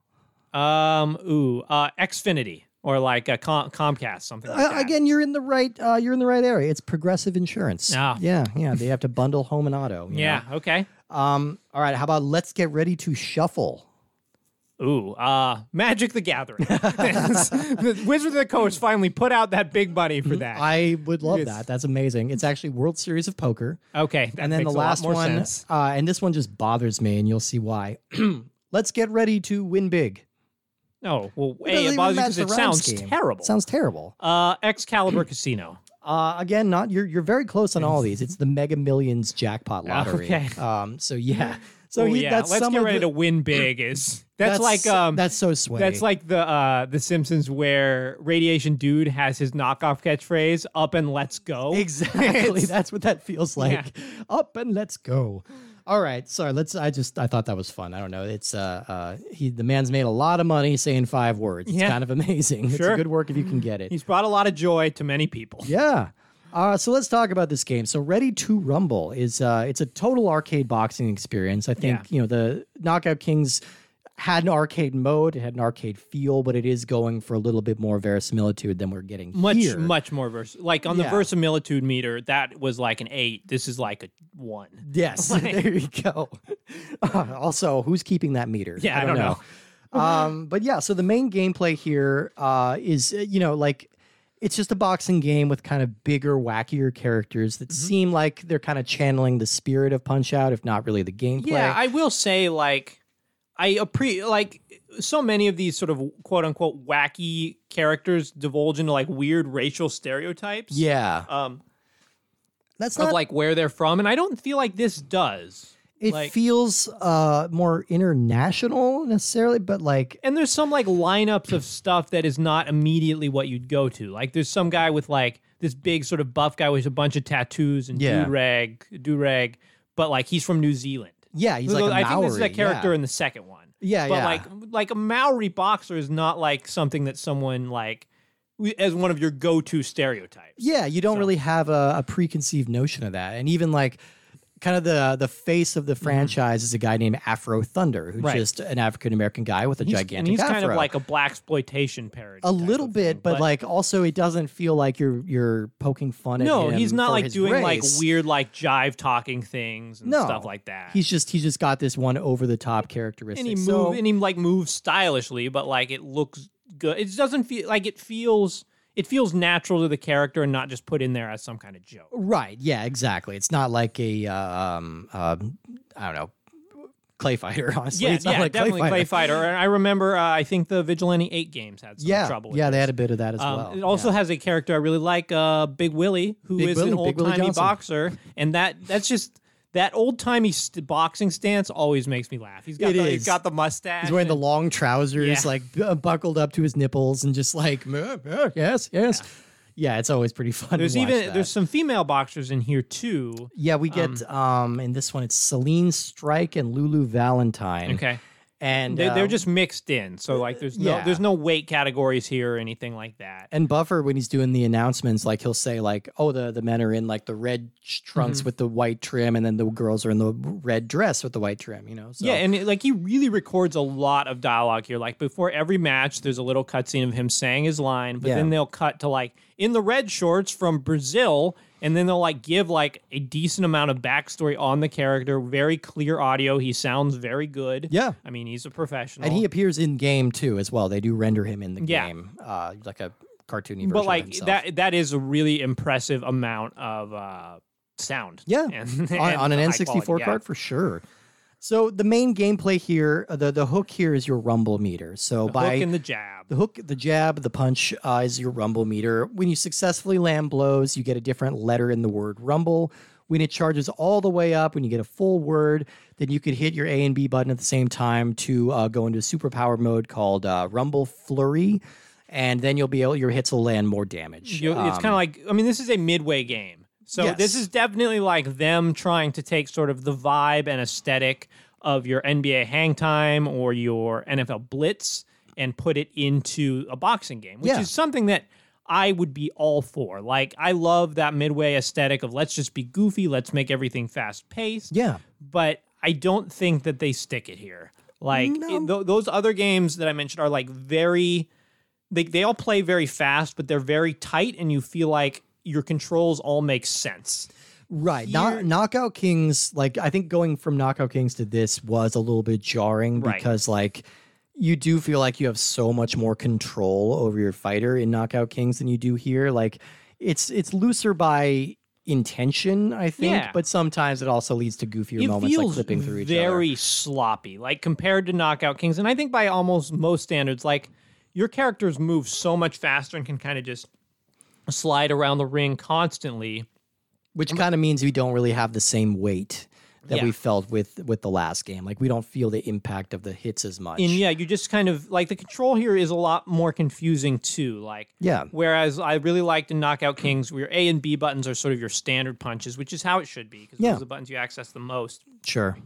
Um, ooh, uh, Xfinity or like a Com- Comcast, something like Uh, that. again, you're in the right. Uh, you're in the right area. It's progressive insurance. Ah. Yeah, yeah. They have to bundle home and auto. you Yeah. Okay. Um. All right. How about let's get ready to shuffle? Ooh, uh, Magic the Gathering. the Wizard of the Coast finally put out that big money for that. Mm-hmm. I would love Yes. that. That's amazing. It's actually World Series of Poker. okay, that and then the last one, uh, and this one just bothers me, and you'll see why. let's get ready to win big. No, well, It A, it bothers you because it sounds scheme. terrible. Sounds terrible. uh, Excalibur Casino. Uh, again, not you're you're very close on all these. It's the Mega Millions jackpot lottery. Okay. Um. So yeah. So oh, he, yeah, that's let's some get ready the- to win big. Is that's, like um that's so sway. That's like the uh the Simpsons where Radiation Dude has his knockoff catchphrase "Up and let's go." exactly. That's what that feels like. Yeah. Up and let's go. All right. Sorry. Let's. I just. I thought that was fun. I don't know. It's. Uh. uh he. The man's made a lot of money saying five words. It's Yeah. kind of amazing. It's a Sure. good work if you can get it. He's brought a lot of joy to many people. Yeah. Uh, so let's talk about this game. So Ready to Rumble is uh, it's a total arcade boxing experience. I think Yeah. you know the Knockout Kings had an arcade mode, it had an arcade feel, but it is going for a little bit more verisimilitude than we're getting Much, here. much more vers. Like on Yeah. the verisimilitude meter, that was like an eight. This is like a one. Yes, there you go. Uh, also, who's keeping that meter? Yeah, I don't know. um, but yeah, so the main gameplay here uh, is uh, you know like it's just a boxing game with kind of bigger, wackier characters that Mm-hmm. seem like they're kind of channeling the spirit of Punch Out, if not really the gameplay. Yeah, I will say like I appreciate like so many of these sort of quote unquote wacky characters divulge into like weird racial stereotypes. yeah. Um, That's of not like where they're from, and I don't feel like this does. it like- feels uh more international necessarily, but like And there's some like lineups of stuff that is not immediately what you'd go to. Like there's some guy with like this big sort of buff guy with a bunch of tattoos and Yeah. do rag, do rag, but like he's from New Zealand. Yeah, he's like a I think this is a character yeah. in the second one. Yeah, but yeah. like like a Maori boxer is not like something that someone like as one of your go-to stereotypes. Yeah, you don't really have a, a preconceived notion of that, and even like kind of the the face of the franchise is a guy named Afro Thunder, who's Mm-hmm. Right. just an African American guy with a He's- gigantic and he's kind of like a blaxploitation parody. a little bit, thing, but, like also it doesn't feel like you're you're poking fun at no, him No, he's not like doing like weird like jive talking things and No, stuff like that. He's just he's just got this one over the top characteristic. and he So- move and he like moves stylishly, but like it looks good. It doesn't feel like it feels it feels natural to the character and not just put in there as some kind of joke. Right. Yeah. Exactly. It's not like a uh, um, um I don't know clay fighter. Honestly, Yeah, yeah, like definitely clay fighter. And I remember, uh, I think the Vigilante Eight games had some Yeah. trouble. With Yeah, they had a bit of that as Um, well. It also yeah. has a character I really like, uh, Big Willy, who is Big Willy, an old timey boxer, and that that's just that old timey st- boxing stance always makes me laugh. He's got It the, is. got the mustache. He's wearing the and- long trousers, Yeah. like bu- buckled up to his nipples, and just like "Uh, uh, yes, yes, yeah. It's always pretty fun. There's to watch even that. there's some female boxers in here too. yeah. We get um, in this one it's Selene Strike and Lulu Valentine. Okay. And They, they're uh, just mixed in, so like there's no yeah. there's no weight categories here or anything like that. And Buffer, when he's doing the announcements, like he'll say, like, "Oh, the the men are in like the red sh- Mm-hmm. trunks with the white trim, and then the girls are in the red dress with the white trim." You know? So, Yeah, and it, like he really records a lot of dialogue here. Like before every match, there's a little cutscene of him saying his line, but Yeah. then they'll cut to like in the red shorts from Brazil, and then they'll like give like a decent amount of backstory on the character. Very clear audio. He sounds very good. Yeah. I mean he's a professional. and he appears in game too as well. They do render him in the Yeah. game, uh, like a cartoony version. but like that that is a really impressive amount of uh sound. Yeah, and, on, and on an N64 quality, yeah. card for sure. So the main gameplay here, uh, the the hook here is your rumble meter. So The by hook and the jab. the hook, the jab, the punch uh, is your rumble meter. When you successfully land blows, you get a different letter in the word rumble. When it charges all the way up, when you get a full word, then you could hit your A and B button at the same time to uh, go into superpower mode called uh, Rumble Flurry, and then you'll be able your hits will land more damage. You, it's Um, kind of like I mean, this is a midway game, so this is definitely like them trying to take sort of the vibe and aesthetic of your NBA Hang Time or your NFL Blitz and put it into a boxing game, which Yeah. is something that I would be all for. Like I love that midway aesthetic of let's just be goofy, let's make everything fast paced. yeah. But I don't think that they stick it here. Like No. it- tho- those other games that I mentioned are like very they they all play very fast, but they're very tight, and you feel like your controls all make sense. Right. Here- Knock, Knockout Kings, like I think going from Knockout Kings to this was a little bit jarring Right. because like you do feel like you have so much more control over your fighter in Knockout Kings than you do here. Like it's it's looser by intention, I think. Yeah. But sometimes it also leads to goofier it moments like feels clipping through each other. very sloppy, like compared to Knockout Kings. And I think by almost most standards, like your characters move so much faster and can kind of just slide around the ring constantly. which kind of means we don't really have the same weight that Yeah. we felt with with the last game. Like we don't feel the impact of the hits as much. And yeah, you just kind of like the control here is a lot more confusing too. Like, Yeah. Whereas I really liked in Knockout Kings, where your A and B buttons are sort of your standard punches, which is how it should be because Yeah. those are the buttons you access the most. Sure.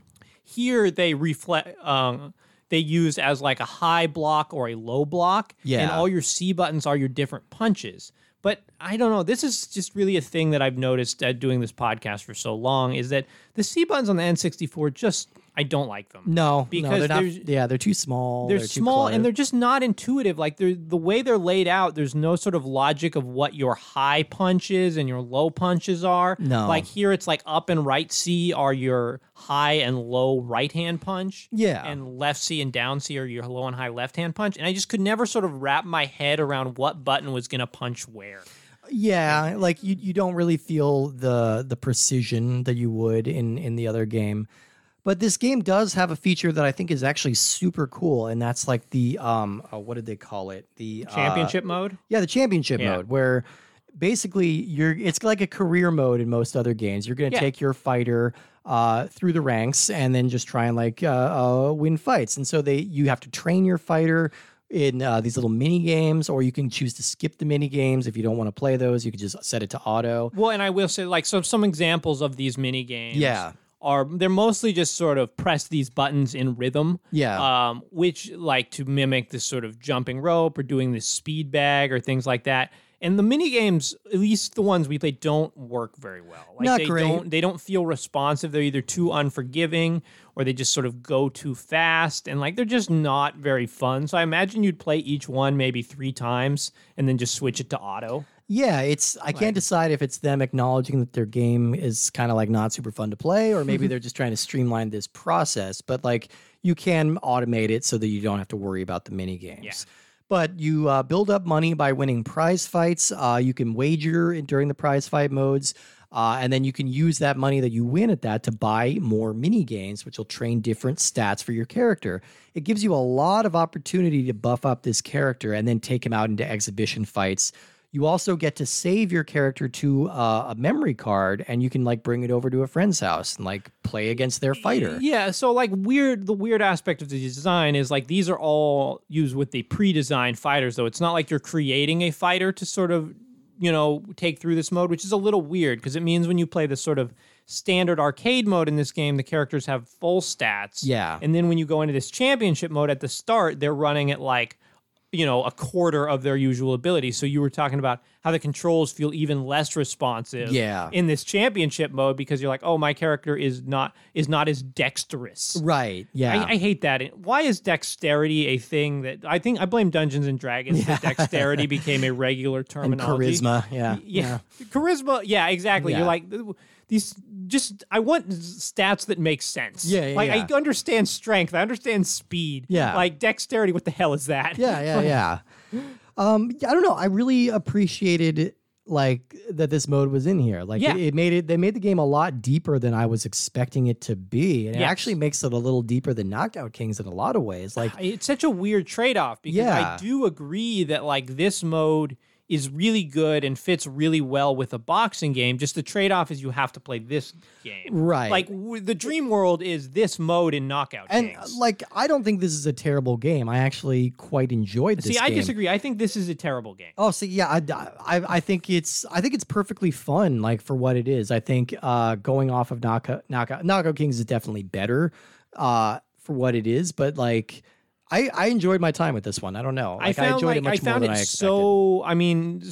Here they reflect. Um, they use as like a high block or a low block, Yeah. and all your C buttons are your different punches. But I don't know. This is just really a thing that I've noticed at doing this podcast for so long is that the C buttons on the N64 just I don't like them. No, Because no, they're not. Yeah, they're too small. they're, too small and they're just not intuitive. Like they're the way they're laid out. There's no sort of logic of what your high punches and your low punches are. No. like here it's like up and right C are your high and low right hand punch. Yeah. and left C and down C are your low and high left hand punch. And I just could never sort of wrap my head around what button was gonna punch where. Yeah, like you, you don't really feel the the precision that you would in in the other game. But this game does have a feature that I think is actually super cool, and that's like the um, uh, what did they call it? The uh, Championship mode. yeah, the championship Yeah. mode, where basically you're it's like a career mode in most other games. You're going to Yeah. take your fighter uh, through the ranks and then just try and like uh, uh, win fights. And so they you have to train your fighter in uh, these little mini games, or you can choose to skip the mini games if you don't want to play those. You can just set it to auto. Well, and I will say, like, so some examples of these mini games. Yeah. Are they're mostly just sort of press these buttons in rhythm. Yeah. Um, which like to mimic this sort of jumping rope or doing this speed bag or things like that. And the mini games, at least the ones we play, don't work very well. Like Not they great. don't they don't feel responsive. They're either too unforgiving or they just sort of go too fast and like they're just not very fun. So I imagine you'd play each one maybe three times and then just switch it to auto. Yeah, it's I can't decide if it's them acknowledging that their game is kind of like not super fun to play, or maybe they're just trying to streamline this process. But like you can automate it so that you don't have to worry about the mini games. Yeah But you uh, build up money by winning prize fights. Uh, you can wager during the prize fight modes. Uh, and then you can use that money that you win at that to buy more mini games, which will train different stats for your character. It gives you a lot of opportunity to buff up this character and then take him out into exhibition fights. You also get to save your character to uh, a memory card, and you can like bring it over to a friend's house and like play against their fighter. Yeah, so like weird the weird aspect of the design is like these are all used with the pre-designed fighters though. It's not like you're creating a fighter to sort of, you know, take through this mode, which is a little weird because it means when you play the sort of standard arcade mode in this game, the characters have full stats. Yeah. And then when you go into this championship mode at the start, they're running at like you know, a quarter of their usual ability. So you were talking about how the controls feel even less responsive Yeah. in this championship mode because you're like, oh, my character is not is not as dexterous. Right. Yeah. I, I hate that. Why is dexterity a thing that I think I blame Dungeons and Dragons that dexterity became a regular terminology. and charisma. Yeah. Yeah. Charisma. Yeah, exactly. Yeah. You're like these just I want stats that make sense. Yeah, yeah, Like yeah. I understand strength, I understand speed. Yeah. Like dexterity, what the hell is that? Yeah, yeah, yeah. um, I don't know. I really appreciated like that this mode was in here. Like Yeah. it, it made it. They made the game a lot deeper than I was expecting it to be, and it actually makes it a little deeper than Knockout Kings in a lot of ways. Like It's such a weird trade-off because Yeah. I do agree that like this mode is really good and fits really well with a boxing game. Just the trade-off is you have to play this game. Right. Like w- the dream world is this mode in Knockout and uh, Kings. like I don't think this is a terrible game. I actually quite enjoyed this. See, I game. disagree. I think this is a terrible game. Oh, see, yeah, I, I, I think it's, I think it's perfectly fun, like for what it is. I think uh, going off of Knockout, Knockout, Knockout Kings is definitely better uh, for what it is, but like, I, I enjoyed my time with this one. I don't know, like, I found enjoyed like it much I found more it than I expected. so. I mean,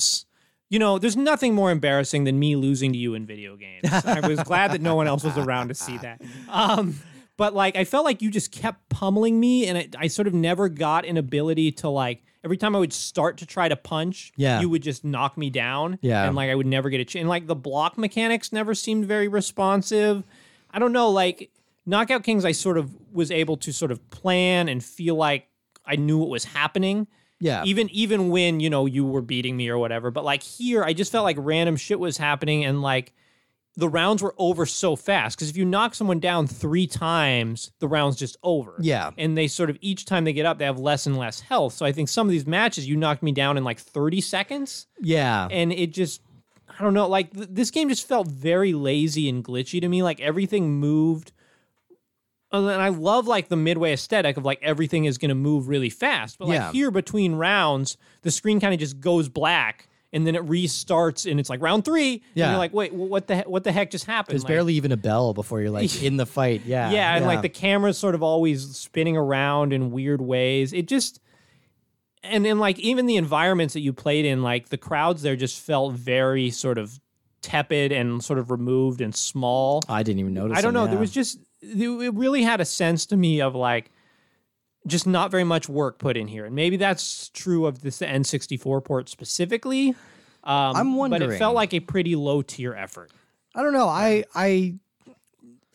you know, there's nothing more embarrassing than me losing to you in video games. I was glad that no one else was around to see that. Um, but like, I felt like you just kept pummeling me, and it, I sort of never got an ability to like. Every time I would start to try to punch, Yeah. you would just knock me down. Yeah. and like I would never get a chance. And like the block mechanics never seemed very responsive. I don't know, like Knockout Kings, I sort of was able to sort of plan and feel like I knew what was happening Yeah, even even when you know you were beating me or whatever but like here i just felt like random shit was happening and like the rounds were over so fast because if you knock someone down three times, the round's just over. Yeah. And they sort of each time they get up, they have less and less health. So I think some of these matches, you knocked me down in like 30 seconds. Yeah. And it just, I don't know, like th- this game just felt very lazy and glitchy to me. Like everything moved. And I love like the midway aesthetic of like everything is going to move really fast. But like Yeah. here between rounds, the screen kind of just goes black and then it restarts and it's like round three. And Yeah. you're like, wait, what the he- what the heck just happened? There's Like- barely even a bell before you're like in the fight. Yeah. yeah, and like the camera's sort of always spinning around in weird ways. It just and then like even the environments that you played in, like the crowds there just felt very sort of tepid and sort of removed and small. I didn't even notice. I don't them, know. yeah. There was just it really had a sense to me of like just not very much work put in here, and maybe that's true of this N64 port specifically. Um, I'm wondering, but it felt like a pretty low tier effort. I don't know. I I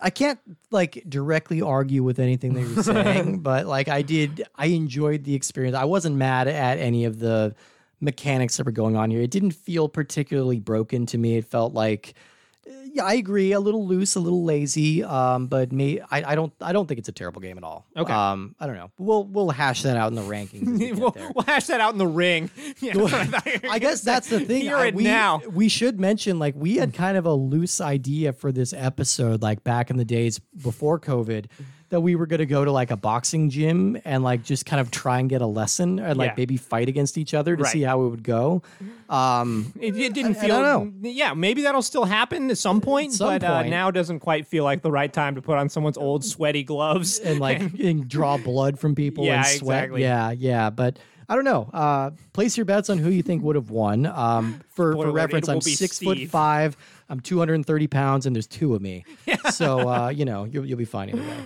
I can't like directly argue with anything that you're saying, but like I did I enjoyed the experience. I wasn't mad at any of the mechanics that were going on here. It didn't feel particularly broken to me. It felt like yeah, I agree, a little loose, a little lazy. Um, but me I, I don't I don't think it's a terrible game at all. Okay. Um, I don't know. We'll we'll hash that out in the rankings. We we'll, we'll hash that out in the ring. Yeah, I thought you were I guess say. that's the thing. Hear I- it we, now. We should mention, like, we had kind of a loose idea for this episode, like back in the days before COVID, that we were going to go to like a boxing gym and like just kind of try and get a lesson and like Yeah. maybe fight against each other to Right. see how it would go. Um, It, it didn't I- I feel. don't Yeah, maybe that'll still happen at some point, some but Uh, now doesn't quite feel like the right time to put on someone's old sweaty gloves. and like and draw blood from people Yeah, and sweat. exactly. Yeah, yeah. But I don't know. Uh, place your bets on who you think would have won. Um, for, Spoiler for reference, I'm six foot five. I'm 230 pounds, and there's two of me. Yeah. So uh, you know you'll, you'll be fine either way.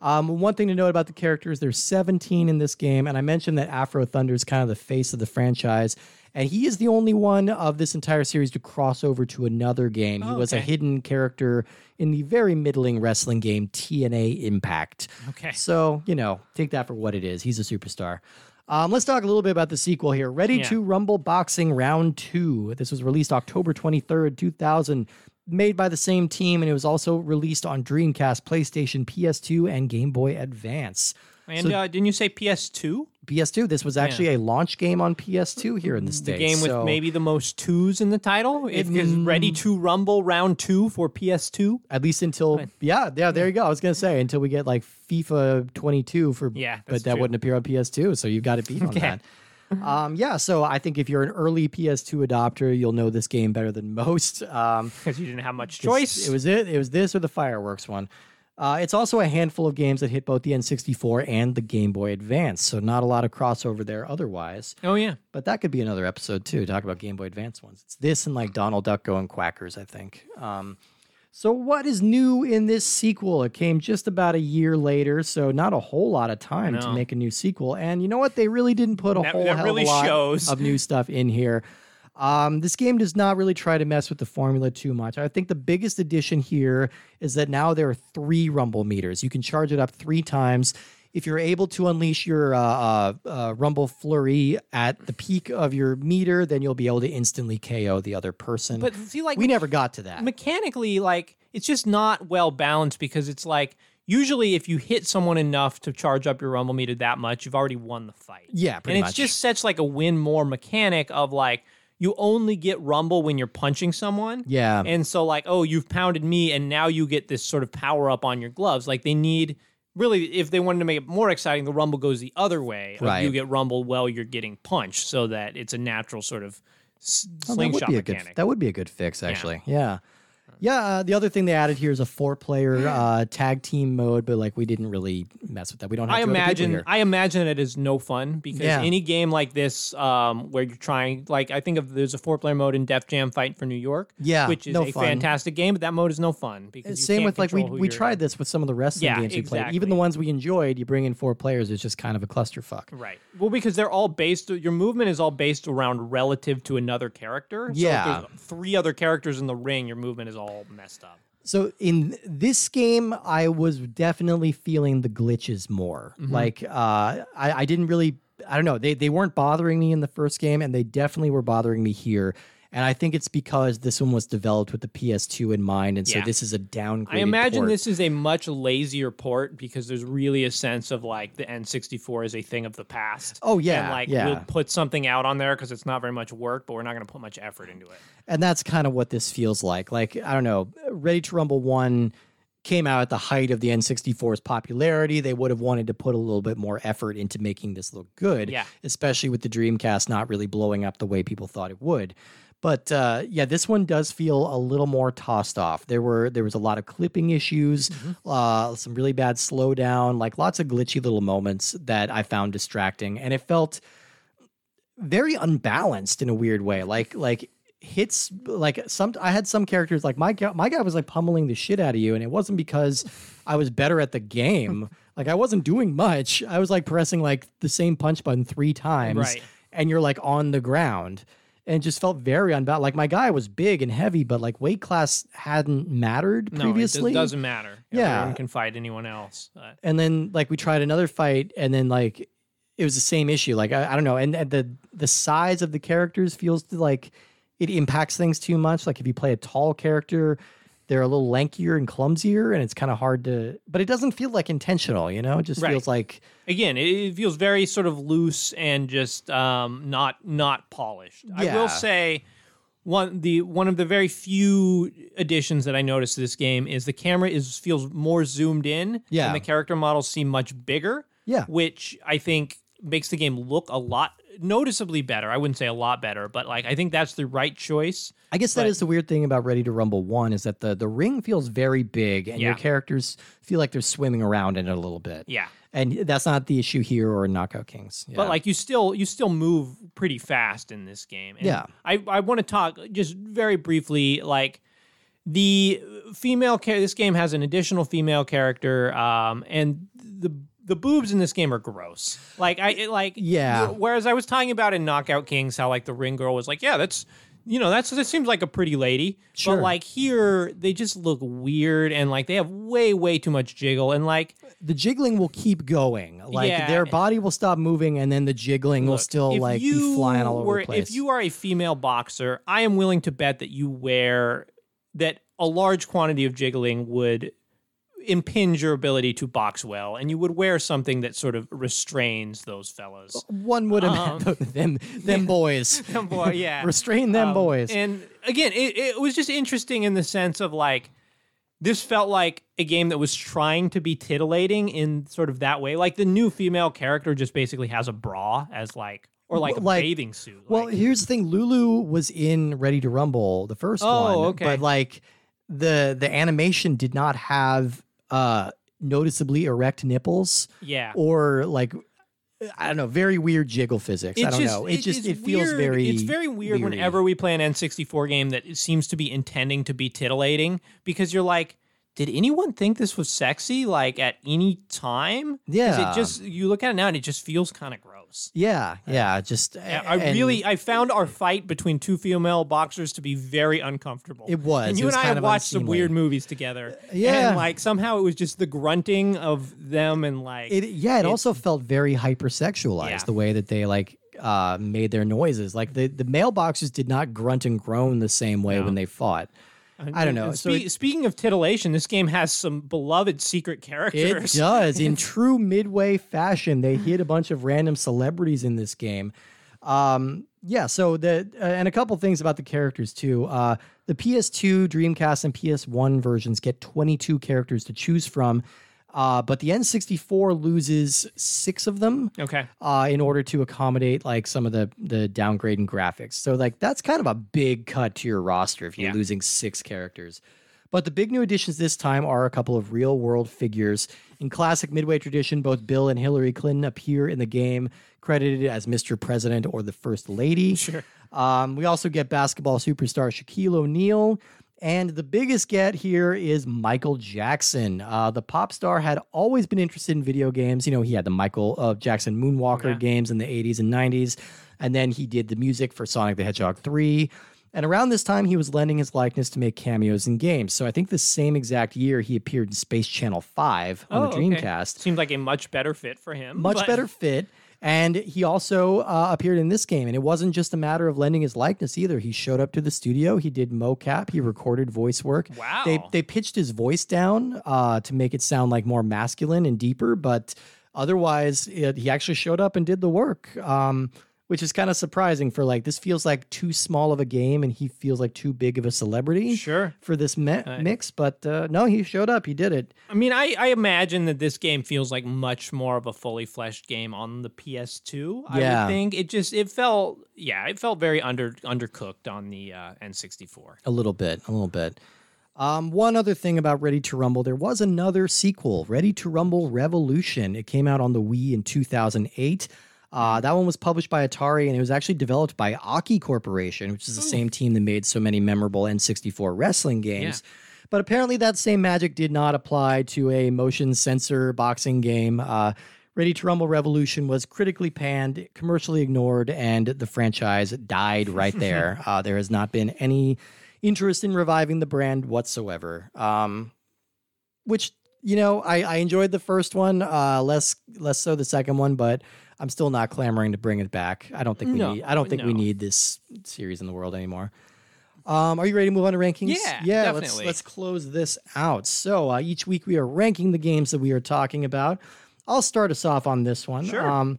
Um, one thing to note about the characters: there's 17 in this game, and I mentioned that Afro Thunder is kind of the face of the franchise. And he is the only one of this entire series to cross over to another game. He Oh, was a hidden character in the very middling wrestling game TNA Impact. Okay. So, you know, take that for what it is. He's a superstar. Um, let's talk a little bit about the sequel here. Ready Yeah. to Rumble Boxing Round 2. This was released October 23rd, 2000, made by the same team, and it was also released on Dreamcast, PlayStation, PS2, and Game Boy Advance. And uh, didn't you say PS2? PS2, this was actually a launch game on PS2 here in the states. The game with maybe the most twos in the title. It's Mm. Ready to Rumble Round Two for PS2. At least until yeah, yeah, there you go. I was gonna say until we get like FIFA 22 for Yeah, but that true. wouldn't appear on PS2, so you've got it beat on that. Um, yeah, so I think if you're an early PS2 adopter, you'll know this game better than most. Um, Because you didn't have much choice. It was it. It was this or the fireworks one. Uh, it's also a handful of games that hit both the N64 and the Game Boy Advance, so not a lot of crossover there otherwise. oh yeah. But that could be another episode too. Talk about Game Boy Advance ones. It's this and like Donald Duck going Quackers, I think. Um, so what is new in this sequel? It came just about a year later, so not a whole lot of time to make a new sequel. And you know what? They really didn't put a That- whole that hell really lot shows. of new stuff in here. Um, this game does not really try to mess with the formula too much. I think the biggest addition here is that now there are three rumble meters. You can charge it up three times. If you're able to unleash your uh, uh, uh, rumble flurry at the peak of your meter, then you'll be able to instantly KO the other person. But see, like we never got to that. mechanically, like it's just not well balanced because it's like usually if you hit someone enough to charge up your rumble meter that much, you've already won the fight. Yeah, pretty and it's much. just such like a win more mechanic of like you only get rumble when you're punching someone. Yeah. And so like, oh, you've pounded me and now you get this sort of power up on your gloves. Like they need really if they wanted to make it more exciting, the rumble goes the other way. Right. You get rumbled while you're getting punched so that it's a natural sort of s- Oh, that would slingshot be a good. That would be a good fix, actually. Yeah. Yeah. Uh, the other thing they added here is a four-player uh, tag team mode, but like we didn't really mess with that. We don't have. I two other people imagine. I imagine it is no fun because Yeah. any game like this, um, where you're trying, like I think of there's a four player mode in Def Jam Fight for New York, Yeah, which is no a fun. fantastic game, but that mode is no fun because Same with like we we tried this with some of the wrestling Yeah, games we played. Even the ones we enjoyed, you bring in four players, it's just kind of a clusterfuck. Right. Well, because they're all based. Your movement is all based around relative to another character. So Yeah. if there's three other characters in the ring, your movement is all messed up. So in this game, I was definitely feeling the glitches more. Mm-hmm. Like uh, I, I didn't really, I don't know, they they weren't bothering me in the first game, and they definitely were bothering me here. And I think it's because this one was developed with the PS2 in mind, and so Yeah. this is a downgrade. I imagine this is a much lazier port because there's really a sense of like the N64 is a thing of the past. Oh, yeah, and like yeah. we'll put something out on there because it's not very much work, but we're not going to put much effort into it. And that's kind of what this feels like. Like, I don't know, Ready to Rumble 1 came out at the height of the N64's popularity. They would have wanted to put a little bit more effort into making this look good, Yeah. especially with the Dreamcast not really blowing up the way people thought it would. But uh, yeah, this one does feel a little more tossed off. There were there was a lot of clipping issues, uh, some really bad slowdown, like lots of glitchy little moments that I found distracting, and it felt very unbalanced in a weird way. Like like hits like some I had some characters like my guy, my guy was like pummeling the shit out of you and it wasn't because I was better at the game. like I wasn't doing much. I was like pressing like the same punch button 3 times Right. and you're like on the ground. And it just felt very unbalanced. Like my guy was big and heavy, but like weight class hadn't mattered No, previously. it does, not matter. Yeah. Everyone can fight anyone else. And then like we tried another fight and then like it was the same issue like i, I don't know and, and the the size of the characters feels to, like it impacts things too much like if you play a tall character they're a little lankier and clumsier and it's kind of hard to but it doesn't feel like intentional you know it just Right. feels like again, it, feels very sort of loose and just um, not not polished. I Yeah. will say one the one of the very few additions that I noticed to this game is the camera is feels more zoomed in. Yeah. and the character models seem much bigger. Yeah. which I think makes the game look a lot noticeably better. I wouldn't say a lot better, but like I think that's the right choice. i guess that But- is the weird thing about ready to rumble 1 is that the the ring feels very big and your characters feel like they're swimming around in it a little bit Yeah. and that's not the issue here or in knockout kings But like you still you still move pretty fast in this game. And Yeah. I I want to talk just very briefly like the female character. This game has an additional female character, um, and the the boobs in this game are gross. Like I it, like Yeah. Whereas I was talking about in Knockout Kings how like the ring girl was like, yeah, that's you know that's that seems like a pretty lady. Sure. But like here they just look weird and like they have way way too much jiggle and like the jiggling will keep going. Like Yeah. their body will stop moving, and then the jiggling will still like be flying all over the place. If you are a female boxer, I am willing to bet that you wear that a large quantity of jiggling would impinge your ability to box well, and you would wear something that sort of restrains those fellas. one would have Um, them them boys Boy, yeah. restrain them Um, boys. And again, it, it was just interesting in the sense of like this felt like a game that was trying to be titillating in sort of that way. Like the new female character just basically has a bra as like or like a Like- bathing suit. well, like, here's the thing: Lulu was in Ready to Rumble, the first Oh, one, okay. but like the the animation did not have uh noticeably erect nipples yeah. or like I don't know, very weird jiggle physics. I don't just, know. It just it feels weird. very It's very weird weirdy. whenever we play an N64 game that it seems to be intending to be titillating because you're like, did anyone think this was sexy like at any time? Yeah. It just you look at it now and it just feels kind of Yeah, uh, yeah, just Yeah, I really I found our fight between two female boxers to be very uncomfortable. It was. And you was and I have watched some weird movies together. Uh, yeah. And like somehow it was just the grunting of them and like It yeah, it, also felt very hypersexualized Yeah. the way that they like uh made their noises. Like the the male boxers did not grunt and groan the same way No. when they fought. I don't know. So spe- it- speaking of titillation, this game has some beloved secret characters. It does. In true midway fashion, they hit a bunch of random celebrities in this game. Um, yeah, so the uh, and a couple things about the characters too. Uh, the PS2, Dreamcast, and PS1 versions get 22 characters to choose from, uh, but the N64 loses six of them Okay. uh, in order to accommodate like some of the the downgrade in graphics. So like that's kind of a big cut to your roster if you're Yeah. losing six characters. But the big new additions this time are a couple of real world figures. In classic Midway tradition, both Bill and Hillary Clinton appear in the game, credited as Mr. President or the First Lady. Sure. Um, we also get basketball superstar Shaquille O'Neal. And the biggest get here is Michael Jackson. Uh, the pop star had always been interested in video games. You know, he had the Michael uh, Jackson Moonwalker Yeah. games in the 80s and 90s. And then he did the music for Sonic the Hedgehog 3. And around this time, he was lending his likeness to make cameos in games. So I think the same exact year he appeared in Space Channel 5 on Oh, the okay. Dreamcast Seemed like a much better fit for him. much but- better fit. And he also uh, appeared in this game, and it wasn't just a matter of lending his likeness either. He showed up to the studio, he did mocap, he recorded voice work. Wow. They they pitched his voice down uh, to make it sound like more masculine and deeper, but otherwise, it, he actually showed up and did the work. Um, which is kind of surprising for like this feels like too small of a game and he feels like too big of a celebrity Sure. for this me- mix but uh, no he showed up he did it I mean, I, I imagine that this game feels like much more of a fully fleshed game on the PS2. I Yeah. would think it just it felt yeah it felt very under undercooked on the uh, N64. A little bit, a little bit. Um, one other thing about Ready to Rumble, there was another sequel, Ready to Rumble Revolution. It came out on the Wii in 2008. Uh, that one was published by Atari and it was actually developed by Aki Corporation, which is the same team that made so many memorable N64 wrestling games. But apparently, that same magic did not apply to a motion sensor boxing game. Uh, Ready to Rumble Revolution was critically panned, commercially ignored, and the franchise died right there. uh, there has not been any interest in reviving the brand whatsoever. Um, which you know, I, I enjoyed the first one, uh, less less so the second one, but I'm still not clamoring to bring it back. I don't think we No, need. I don't think we need this series in the world anymore. Um, are you ready to move on to rankings? Yeah, yeah. Let's let's close this out. So uh, each week we are ranking the games that we are talking about. I'll start us off on this one. Sure. Um,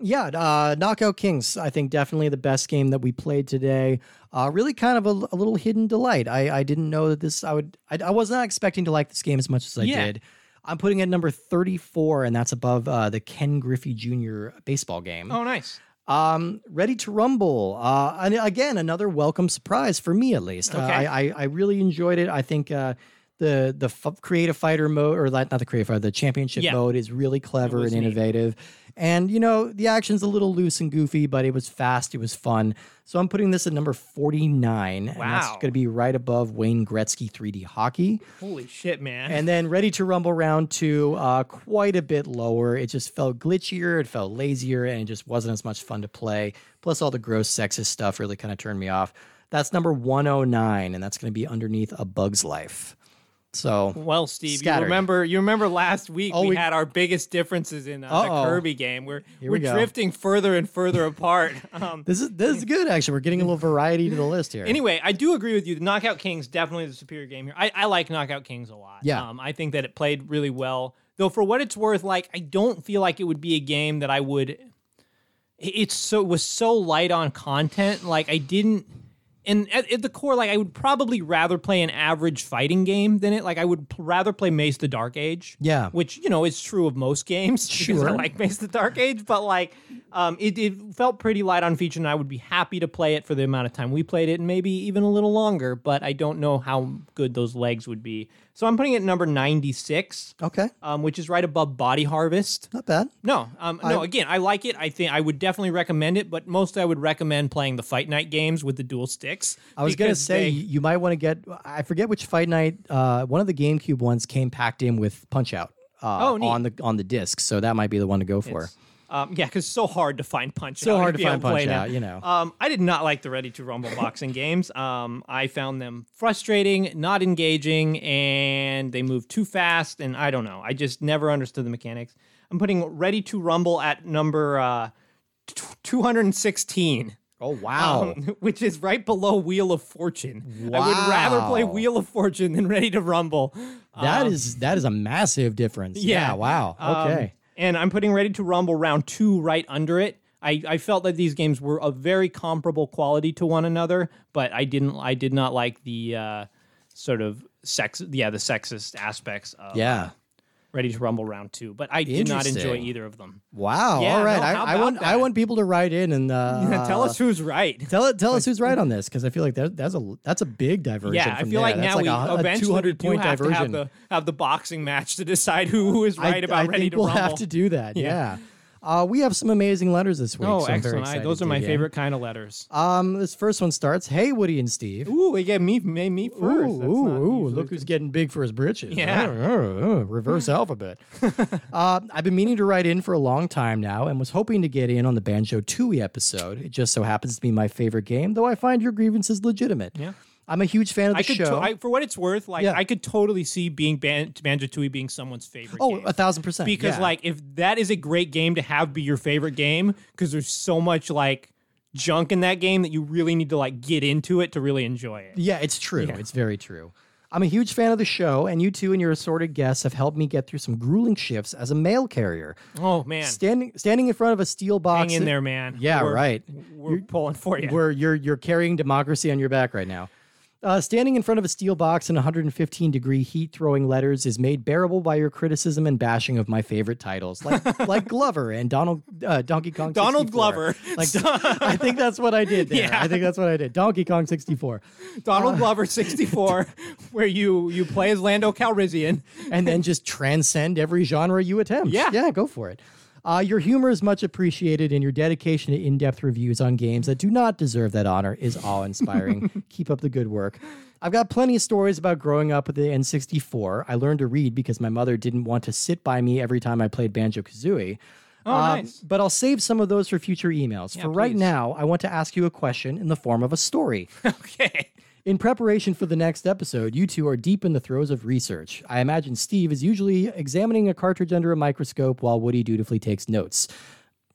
yeah, uh, Knockout Kings. I think definitely the best game that we played today. Uh, really, kind of a, a little hidden delight. I, I didn't know that this. I would. I, I was not expecting to like this game as much as I Yeah. did. I'm putting it at number 34, and that's above uh, the Ken Griffey Jr. baseball game. Oh, nice. Um, Ready to Rumble. Uh, and again, another welcome surprise for me, at least. Uh, I, I I really enjoyed it. I think uh, the the f- creative fighter mode, or like, not the creative fighter, the championship Yeah. mode is really clever and neat. innovative. And you know, the action's a little loose and goofy, but it was fast. It was fun. So I'm putting this at number 49. And that's Wow. going to be right above Wayne Gretzky 3D hockey. Holy shit, man. And then Ready to Rumble round two, uh, quite a bit lower. It just felt glitchier, it felt lazier, and it just wasn't as much fun to play. Plus, all the gross sexist stuff really kind of turned me off. That's number 109, and that's going to be underneath A Bug's Life. So, well, Steve, you remember you remember last week Oh, we, we- had our biggest differences in uh, the Kirby game. We're Here we're we drifting further and further apart. Um, this is this is good, actually. We're getting a little variety to the list here. Anyway, I do agree with you. The Knockout Kings definitely the superior game here. I, I like Knockout Kings a lot. Yeah. um, I think that it played really well. Though for what it's worth, like I don't feel like it would be a game that I would. It's so it was so light on content. Like I didn't. And at, at the core, like I would probably rather play an average fighting game than it. Like I would p- rather play Mace the Dark Age. Yeah. which you know is true of most games. because I Sure. like Mace the Dark Age, but like um, it, it felt pretty light on feature, and I would be happy to play it for the amount of time we played it, and maybe even a little longer. But I don't know how good those legs would be. So I'm putting it at number 96, Okay, um, which is right above Body Harvest. not bad. No, um, no. I- Again, I like it. I think I would definitely recommend it, but mostly I would recommend playing the Fight Night games with the dual sticks. I was gonna say they- you might want to get. I forget which Fight Night. Uh, one of the GameCube ones came packed in with Punch Out. Uh, Oh, neat. on the on the disc, so that might be the one to go for. Um, yeah, because it's so hard to find Punch So Out. hard to find Punch play them. Out, you know. Um, I did not like the Ready to Rumble boxing games. Um, I found them frustrating, not engaging, and they moved too fast. And I don't know. I just never understood the mechanics. I'm putting Ready to Rumble at number uh, t- 216. Oh wow! um, which is right below Wheel of Fortune. Wow. I would rather play Wheel of Fortune than Ready to Rumble. That is that is a massive difference. Yeah. Yeah. wow. Um, Okay. And I'm putting Ready to Rumble round two right under it. I, I felt that these games were of very comparable quality to one another, but I didn't I did not like the uh, sort of sex yeah the sexist aspects of yeah. Ready to Rumble round two. But I did not enjoy either of them. Wow. Yeah, All right. no, I, I want I want people to write in and uh, Tell us who's right. Tell it. Tell us who's right on this because I feel like that, that's a that's a big diversion. Yeah, I feel there. like That's now we a, a eventually 200 do point have to diversion. have the have the boxing match to decide who, who is right I, about I Ready think to we'll Rumble. have to do that. Yeah. Yeah. Uh, we have some amazing letters this week. oh, so excellent! I- those are my favorite kind of letters. Um, this first one starts. Hey, Woody and Steve. Ooh, we get me made me first. Ooh, That's ooh, ooh, look who's getting big for his britches. Yeah. Uh, uh, uh, reverse alphabet. uh, I've been meaning to write in for a long time now and was hoping to get in on the Banjo Tooie episode. It just so happens to be my favorite game, though I find your grievances legitimate. Yeah. I'm a huge fan of the I could, show. to- I, for what it's worth, like Yeah. I could totally see being Ban- Banjo Tooie being someone's favorite. oh, game. a thousand percent. because yeah. like if that is a great game to have be your favorite game, because there's so much like junk in that game that you really need to like get into it to really enjoy it. Yeah, it's true. Yeah. It's very true. I'm a huge fan of the show, and you two and your assorted guests have helped me get through some grueling shifts as a mail carrier. Oh man, Standing standing in front of a steel box. hang in there, man. Yeah, We're- right. We're pulling for you. Where you're you're carrying democracy on your back right now. Uh, standing in front of a steel box in 115 degree heat throwing letters is made bearable by your criticism and bashing of my favorite titles like like Glover and Donald uh, Donkey Kong Donald 64. Glover. like I think that's what I did there Yeah. I think that's what I did Donkey Kong 64 Donald Glover 64, where you you play as Lando Calrissian. and then just transcend every genre you attempt. Yeah. Yeah, go for it. Uh, your humor is much appreciated, and your dedication to in depth reviews on games that do not deserve that honor is awe inspiring. Keep up the good work. I've got plenty of stories about growing up with the N64. I learned to read because my mother didn't want to sit by me every time I played Banjo Kazooie. Oh, Uh, nice. But I'll save some of those for future emails. for right please. now, I want to ask you a question in the form of a story. Okay. In preparation for the next episode, you two are deep in the throes of research. I imagine Steve is usually examining a cartridge under a microscope while Woody dutifully takes notes.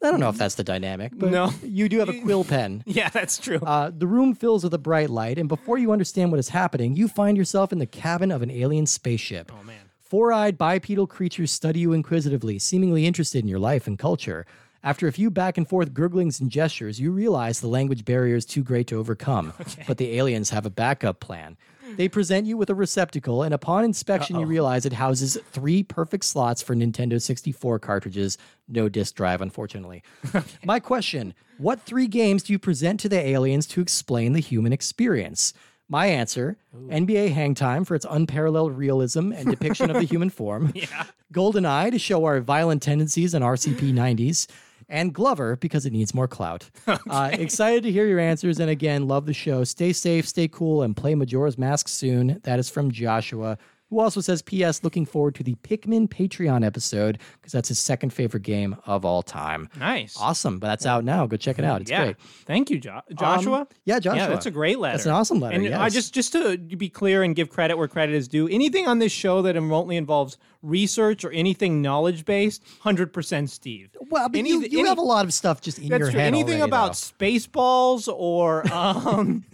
I don't know if that's the dynamic, but No. you do have a quill pen. Yeah, that's true. Uh, the room fills with a bright light, and before you understand what is happening, you find yourself in the cabin of an alien spaceship. oh man. Four eyed bipedal creatures study you inquisitively, seemingly interested in your life and culture. After a few back and forth gurglings and gestures, you realize the language barrier is too great to overcome. But the aliens have a backup plan. They present you with a receptacle, and upon inspection, you realize it houses three perfect slots for Nintendo 64 cartridges. No disk drive, unfortunately. My question What three games do you present to the aliens to explain the human experience? My answer NBA Hang Time for its unparalleled realism and depiction of the human form. Yeah. GoldenEye to show our violent tendencies and RCP 90s. And Glover because it needs more clout. Uh, excited to hear your answers. And again, love the show. Stay safe, stay cool, and play Majora's Mask soon. That is from Joshua, who also says, P.S. Looking forward to the Pikmin Patreon episode because that's his second favorite game of all time. Nice. Awesome. But that's out now. Go check it out. It's yeah. great. Thank you, jo- Joshua. Um, yeah, Joshua. Yeah, that's a great letter. That's an awesome letter, And I just just to be clear and give credit where credit is due, anything on this show that remotely involves research or anything knowledge based, hundred percent Steve. Well, but Any- you, you any- have a lot of stuff just in your true. head. Anything already, about though. Spaceballs or um,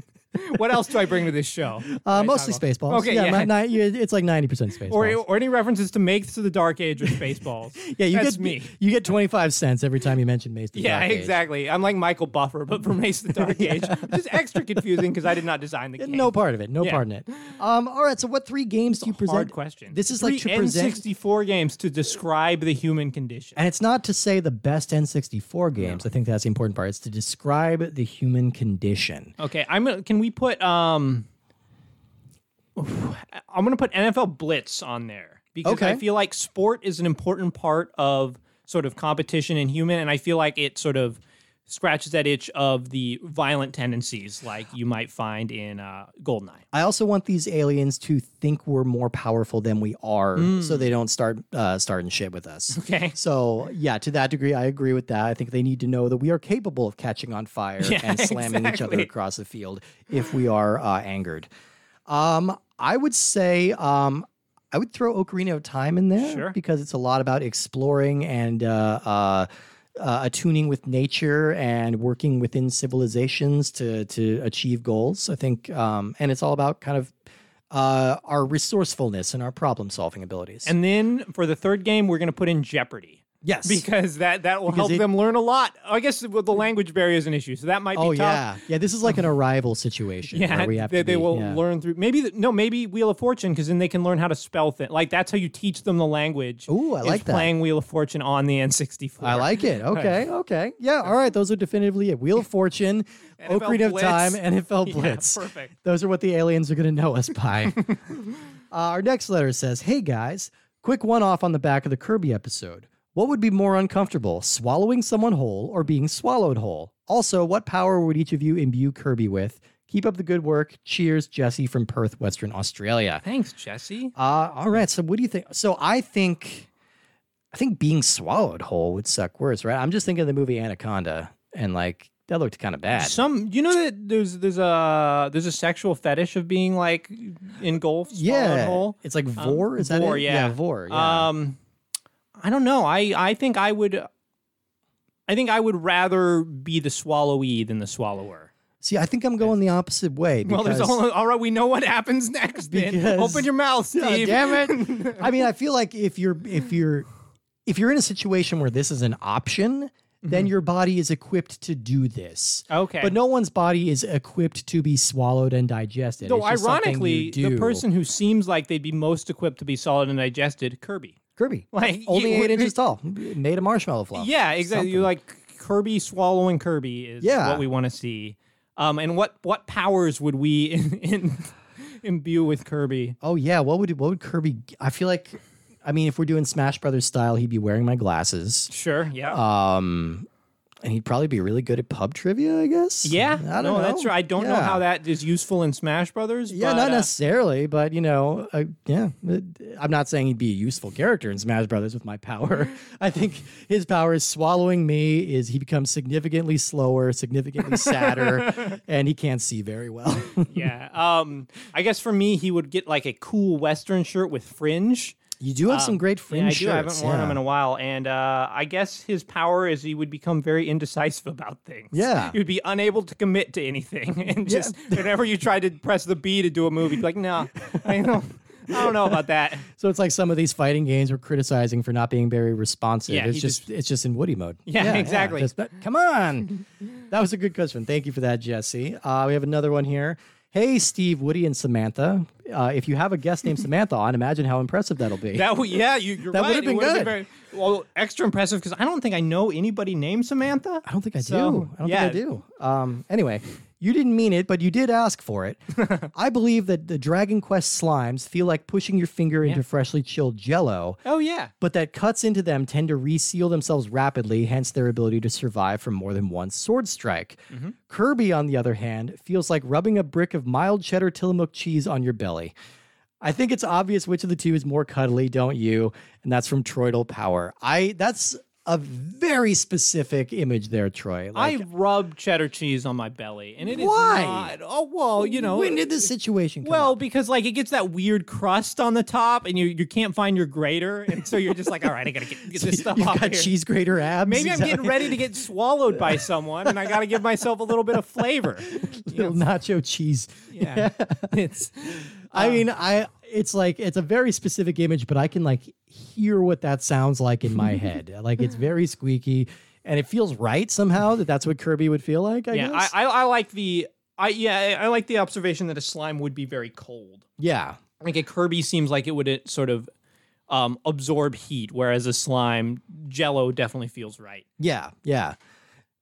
what else do I bring to this show? Uh, mostly Spaceballs. Okay, yeah, yeah. ni- ni- it's like ninety percent Spaceballs. Or, or any references to Mace to the Dark Age or Spaceballs. yeah, you That's get me. You get twenty five cents every time you mention Mace. to the Yeah, Dark Age. Yeah, exactly. I'm like Michael Buffer, but for Mace to the Dark Age, which is extra confusing because I did not design the game. No part of it. No Yeah. part in it. Um. All right. So, what three games do you present? hard question. This is Three like to present, N64 games to describe the human condition. and it's not to say the best N sixty four games. I think that's the important part. It's to describe the human condition. Okay, I'm. Can we put um? I'm gonna put NFL Blitz on there because Okay. I feel like sport is an important part of sort of competition in human, and I feel like it sort of scratches that itch of the violent tendencies like you might find in uh, Goldeneye. I also want these aliens to think we're more powerful than we are, so they don't start uh, starting shit with us. Okay. So yeah, to that degree, I agree with that. I think they need to know that we are capable of catching on fire Yeah, and slamming each other across the field if we are uh, angered. Um, I would say um, I would throw Ocarina of Time in there Sure. because it's a lot about exploring and uh, uh, uh, attuning with nature and working within civilizations to to achieve goals. I think, um, and it's all about kind of uh, our resourcefulness and our problem solving abilities. And then for the third game, we're gonna put in Jeopardy. Yes, Because that, that will help it- them learn a lot. I guess the the language barrier is an issue, so that might be oh tough. yeah, yeah. This is like an arrival situation. Yeah, where we have they, to they be- will yeah. learn through maybe the, no maybe Wheel of Fortune because then they can learn how to spell things. Like that's how you teach them the language. Ooh, I like that. Playing Wheel of Fortune on the N64. I like it. Okay, okay. Yeah, all right. Those are definitively it. Wheel of Fortune, Ocarina of Time, NFL Yeah, Blitz. perfect. Those are what the aliens are going to know us by. uh, our next letter says Hey guys, quick one off on the back of the Kirby episode. What would be more uncomfortable, swallowing someone whole or being swallowed whole? Also, what power would each of you imbue Kirby with? Keep up the good work. Cheers, Jesse from Perth, Western Australia. Thanks, Jesse. Uh, all right. So, what do you think? So, I think, I think being swallowed whole would suck worse, right? I'm just thinking of the movie Anaconda, and like that looked kind of bad. Some, you know that there's there's a there's a sexual fetish of being like engulfed, swallowed yeah, whole. it's like vore. Is that Vore, it? yeah. vore. Yeah. Um, I don't know. I I think I would. I think I would rather be the swallowee than the swallower. See, I think I'm going the opposite way. Well, there's all, all right. We know what happens next. Then Because- open your mouth, Steve. damn it! I mean, I feel like if you're if you're if you're in a situation where this is an option, then your body is equipped to do this. Mm-hmm. Okay. But no one's body is equipped to be swallowed and digested. Though It's just something ironically, do. the person who seems like they'd be most equipped to be solid and digested, Kirby. Kirby, Like only you- eight inches tall, made a marshmallow fluff. Yeah, exactly. You like Kirby swallowing Kirby is Yeah. what we want to see. Um, and what what powers would we in, in, imbue with Kirby? Oh yeah, what would what would Kirby? I feel like, I mean, if we're doing Smash Brothers style, he'd be wearing my glasses. Sure. Yeah. Um, and he'd probably be really good at pub trivia, I guess. yeah. I don't no, know. that's right. I don't know how that is useful in Smash Brothers. Yeah, but, not uh, necessarily, but you know, uh, yeah. I'm not saying he'd be a useful character in Smash Brothers with my power. I think his power is swallowing me. Is he becomes significantly slower, significantly sadder, and he can't see very well. yeah. Um, I guess for me, he would get like a cool Western shirt with fringe. You do have some great Um, Yeah, I fringe do. I haven't worn yeah. them in a while, and uh, I guess his power is he would become very indecisive about things. Yeah. he would be unable to commit to anything, and just whenever you tried to press the B to do a movie, like, "No, I don't, I don't know about that." So it's like some of these fighting games we're criticizing for not being very responsive. Yeah, it's he just, it's just in Woody mode. Yeah, exactly. just- but- come on. that was a good question. Thank you for that, Jesse. Uh, we have another one here. Hey, Steve, Woody, and Samantha. Uh, if you have a guest named Samantha on, imagine how impressive that'll be. That would, yeah, you, you're That right. would've been would've good. very- well, extra impressive because I don't think I know anybody named Samantha. I don't think I So, do. I don't yeah. think I do. Um, anyway, you didn't mean it, but you did ask for it. I believe that the Dragon Quest slimes feel like pushing your finger into freshly chilled jello. Oh yeah, but that cuts into them tend to reseal themselves rapidly, hence their ability to survive from more than one sword strike. Kirby, on the other hand, feels like rubbing a brick of mild cheddar Tillamook cheese on your belly. I think it's obvious which of the two is more cuddly, don't you? And that's from Troidal Power. I that's a very specific image there, Troy. Like, I rub cheddar cheese on my belly, and it is Why? not. Oh well, you know. when did this situation come Well, up? because like it gets that weird crust on the top, and you you can't find your grater, and so you're just like, all right, I gotta get, get this stuff off got here. cheese grater abs. Maybe I'm getting ready to get swallowed by someone, and I gotta give myself a little bit of flavor. little nacho cheese. Yeah, it's I mean, I it's like it's a very specific image, but I can like hear what that sounds like in my head. Like it's very squeaky, and it feels right somehow that that's what Kirby would feel like. I yeah. I, guess. I I like the I yeah I I like the observation that a slime would be very cold. yeah, Like a Kirby seems like it would uh, sort of um, absorb heat, whereas a slime Jello definitely feels right. yeah, yeah.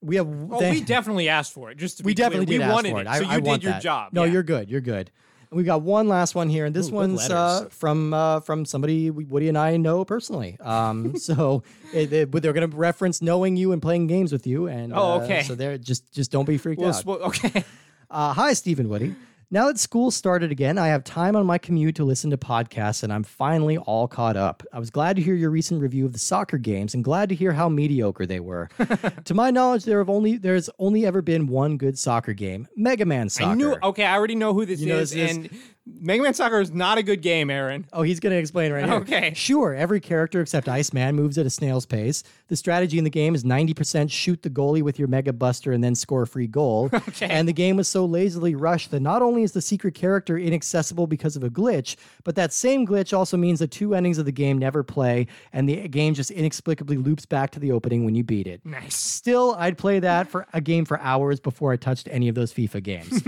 We have. Oh, we definitely asked for it. Just to we be clear. definitely we did ask wanted for it. it. I, so you I did your that. job. No, yeah. you're good. You're good. We got one last one here, and this Ooh, one's uh, from uh, from somebody Woody and I know personally. Um, so it, it- but they're going to reference knowing you and playing games with you. And Oh, uh, okay. so they're just just don't be freaked Well, out. spo- okay. Uh, hi, Stephen Woody. Now that school started again, I have time on my commute to listen to podcasts, and I'm finally all caught up. I was glad to hear your recent review of the soccer games, and glad to hear how mediocre they were. to my knowledge, there have only there's only ever been one good soccer game, Mega Man Soccer. I knew. Okay, I already know who this You know is, this is- and Mega Man Soccer is not a good game, Aaron. Oh, he's going to explain right now. Okay. Sure, every character except Iceman moves at a snail's pace. The strategy in the game is 90% shoot the goalie with your Mega Buster and then score a free goal. Okay. And the game was so lazily rushed that not only is the secret character inaccessible because of a glitch, but that same glitch also means the two endings of the game never play, and the game just inexplicably loops back to the opening when you beat it. Nice. Still, I'd play that for a game for hours before I touched any of those FIFA games.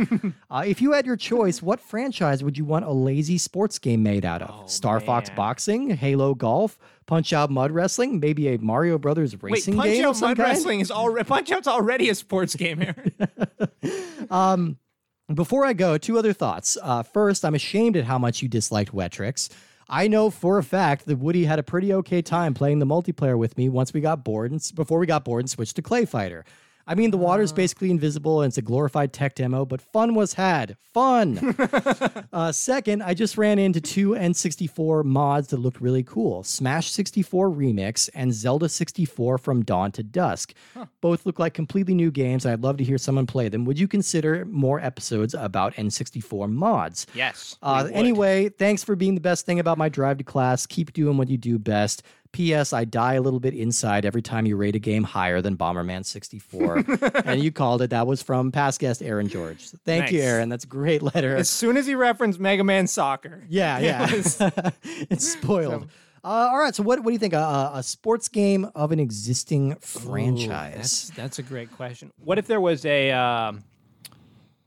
uh, if you had your choice, what franchise would you want a lazy sports game made out of? Star Fox. Boxing, Halo Golf, Punch Out Mud Wrestling, maybe a Mario Brothers Wait, racing Punch game Out of Mud kind? Wrestling is already Punch Out's already a sports game, Aaron. Before I go, two other thoughts. Uh, first, I'm ashamed at how much you disliked Wetrix. I know for a fact that Woody had a pretty okay time playing the multiplayer with me once we got bored and before we got bored and switched to Clay Fighter. I mean, the water is basically invisible and it's a glorified tech demo, but fun was had. Fun. uh, second, I just ran into two N64 mods that looked really cool Smash 64 Remix and Zelda 64 from Dawn to Dusk. Both look like completely new games, and I'd love to hear someone play them. Would you consider more episodes about N64 mods? Yes. Uh, anyway, thanks for being the best thing about my drive to class. Keep doing what you do best. P.S. I die a little bit inside every time you rate a game higher than Bomberman 64. and you called it. That was from past guest Aaron George. So thank you, Aaron. That's a great letter. as soon as he referenced Mega Man Soccer. yeah, yeah. it's spoiled. Uh, all right. So, what, what do you think? A- A, sports game of an existing Ooh, franchise? that's that's a great question. What if there was a um,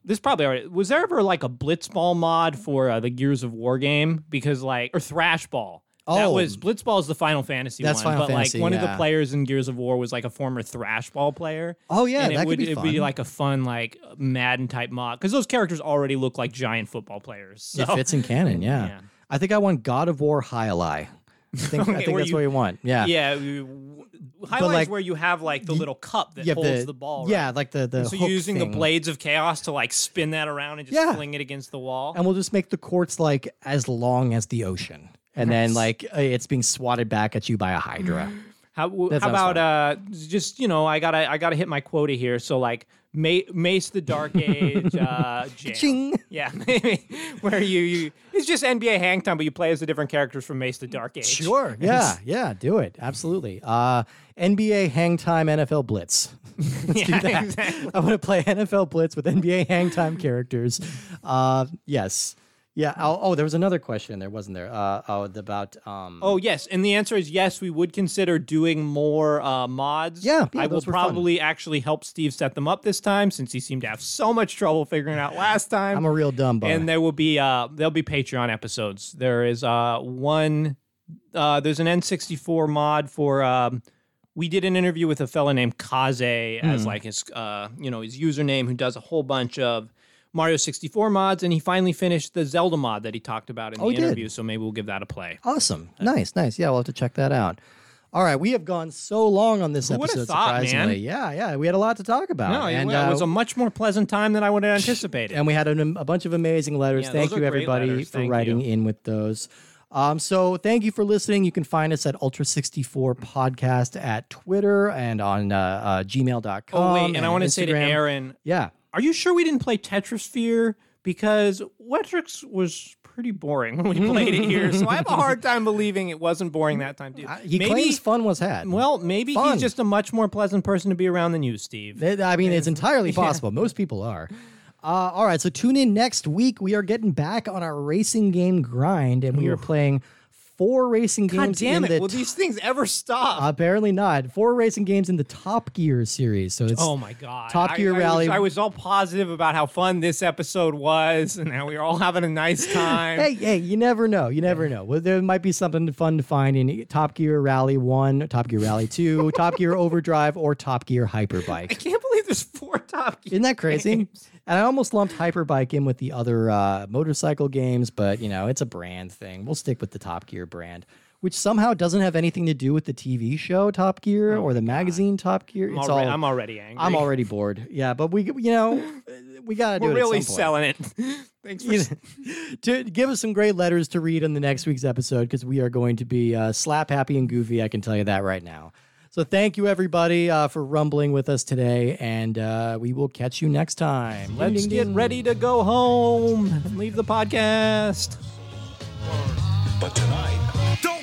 this probably already was there ever like a Blitzball mod for uh, the Gears of War game because like or Thrashball. That Oh. was Blitzball is the Final Fantasy That's one, Final but Fantasy, like one of the players in Gears of War was like a former Thrashball player. Oh, yeah, and that it could would be it'd fun. be like a fun like Madden type mod because those characters already look like giant football players. So. It fits in canon, yeah. Yeah. I think I want God of War jai alai. I think, I think that's you- what you want. Yeah. Yeah, you- highlights like, where you have like the little cup that holds the, ball. right? Yeah, like the the So hook you're using thing. the blades of chaos to like spin that around and just Yeah. fling it against the wall. and we'll just make the courts like as long as the ocean, and then like uh, it's being swatted back at you by a hydra. How, w- That how sounds about uh just you know I gotta I gotta hit my quota here. So like Ma- Mace the Dark Age uh, jam. Ching. Yeah, maybe where you you it's just NBA hang time, but you play as the different characters from Mace the Dark Age. Sure. Yeah. Yeah. Do it. Absolutely. Uh, NBA Hang Time NFL Blitz. Let's do that. exactly. I want to play NFL Blitz with NBA Hang Time characters. Uh, yes. Yeah. Oh, oh, there was another question there, wasn't there? Uh, oh, about um. Oh yes, and the answer is yes. We would consider doing more uh, mods. Yeah, yeah, I will were fun. probably actually help Steve set them up this time, since he seemed to have so much trouble figuring out last time. I'm a real dumb boy. and there will be uh there'll be Patreon episodes. There is uh one uh there's an N64 mod for um we did an interview with a fella named Kaze Hmm. as like his uh you know his username who does a whole bunch of Mario 64 mods and he finally finished the Zelda mod that he talked about in Oh, the he did? interview so maybe we'll give that a play. Awesome. Nice, nice. Yeah, we'll have to check that out. All right, we have gone so long on this episode. thought, man? surprisingly, yeah, yeah, we had a lot to talk about. No, and it, it was uh, a much more pleasant time than I would have anticipated. and we had an, a bunch of amazing letters. Yeah, thank you, everybody, letters. for Thank writing you. in with those. Um, so thank you for listening. You can find us at Ultra64 Podcast at Twitter and on uh, uh, gmail.com. oh wait, and I want to say to Aaron, Yeah. Are you sure we didn't play Tetrisphere? Because Wetrix was pretty boring when we played it here, so I have a hard time believing it wasn't boring that time, too. Uh, He maybe, claims fun was had. well, maybe Fun. he's just a much more pleasant person to be around than you, Steve. It- I mean, it's entirely possible. Most people are. Uh, all right, so tune in next week. We are getting back on our racing game grind, and we are playing four racing God games. damn in it! the Will t- these things ever stop? Uh, apparently not. Four racing games in the Top Gear series. So it's oh my god! Top I- Gear I, was- Rally- I was, all positive about how fun this episode was, and now we were all having a nice time. Hey, hey, you never know. You never know. Well, there might be something fun to find in Top Gear Rally 1, Top Gear Rally 2, Top Gear Overdrive, or Top Gear Hyperbike. I Hyperbike. can't believe there's four Top Gear. Isn't that crazy? games. And I almost lumped Hyperbike in with the other uh, motorcycle games, but you know, it's a brand thing. We'll stick with the Top Gear brand, which somehow doesn't have anything to do with the TV show Top Gear or the magazine Top Gear. I'm, It's already, all I'm already angry. I'm already bored. Yeah, but we, you know, we gotta do it. We're it. at really selling it. Thanks for. You know, to give us some great letters to read on the next week's episode because we are going to be uh, slap happy and goofy. I can tell you that right now. So thank you everybody uh, for rumbling with us today, and uh, we will catch you next time. Let's Ding, ding, get ready to go home and leave the podcast. But tonight, Don't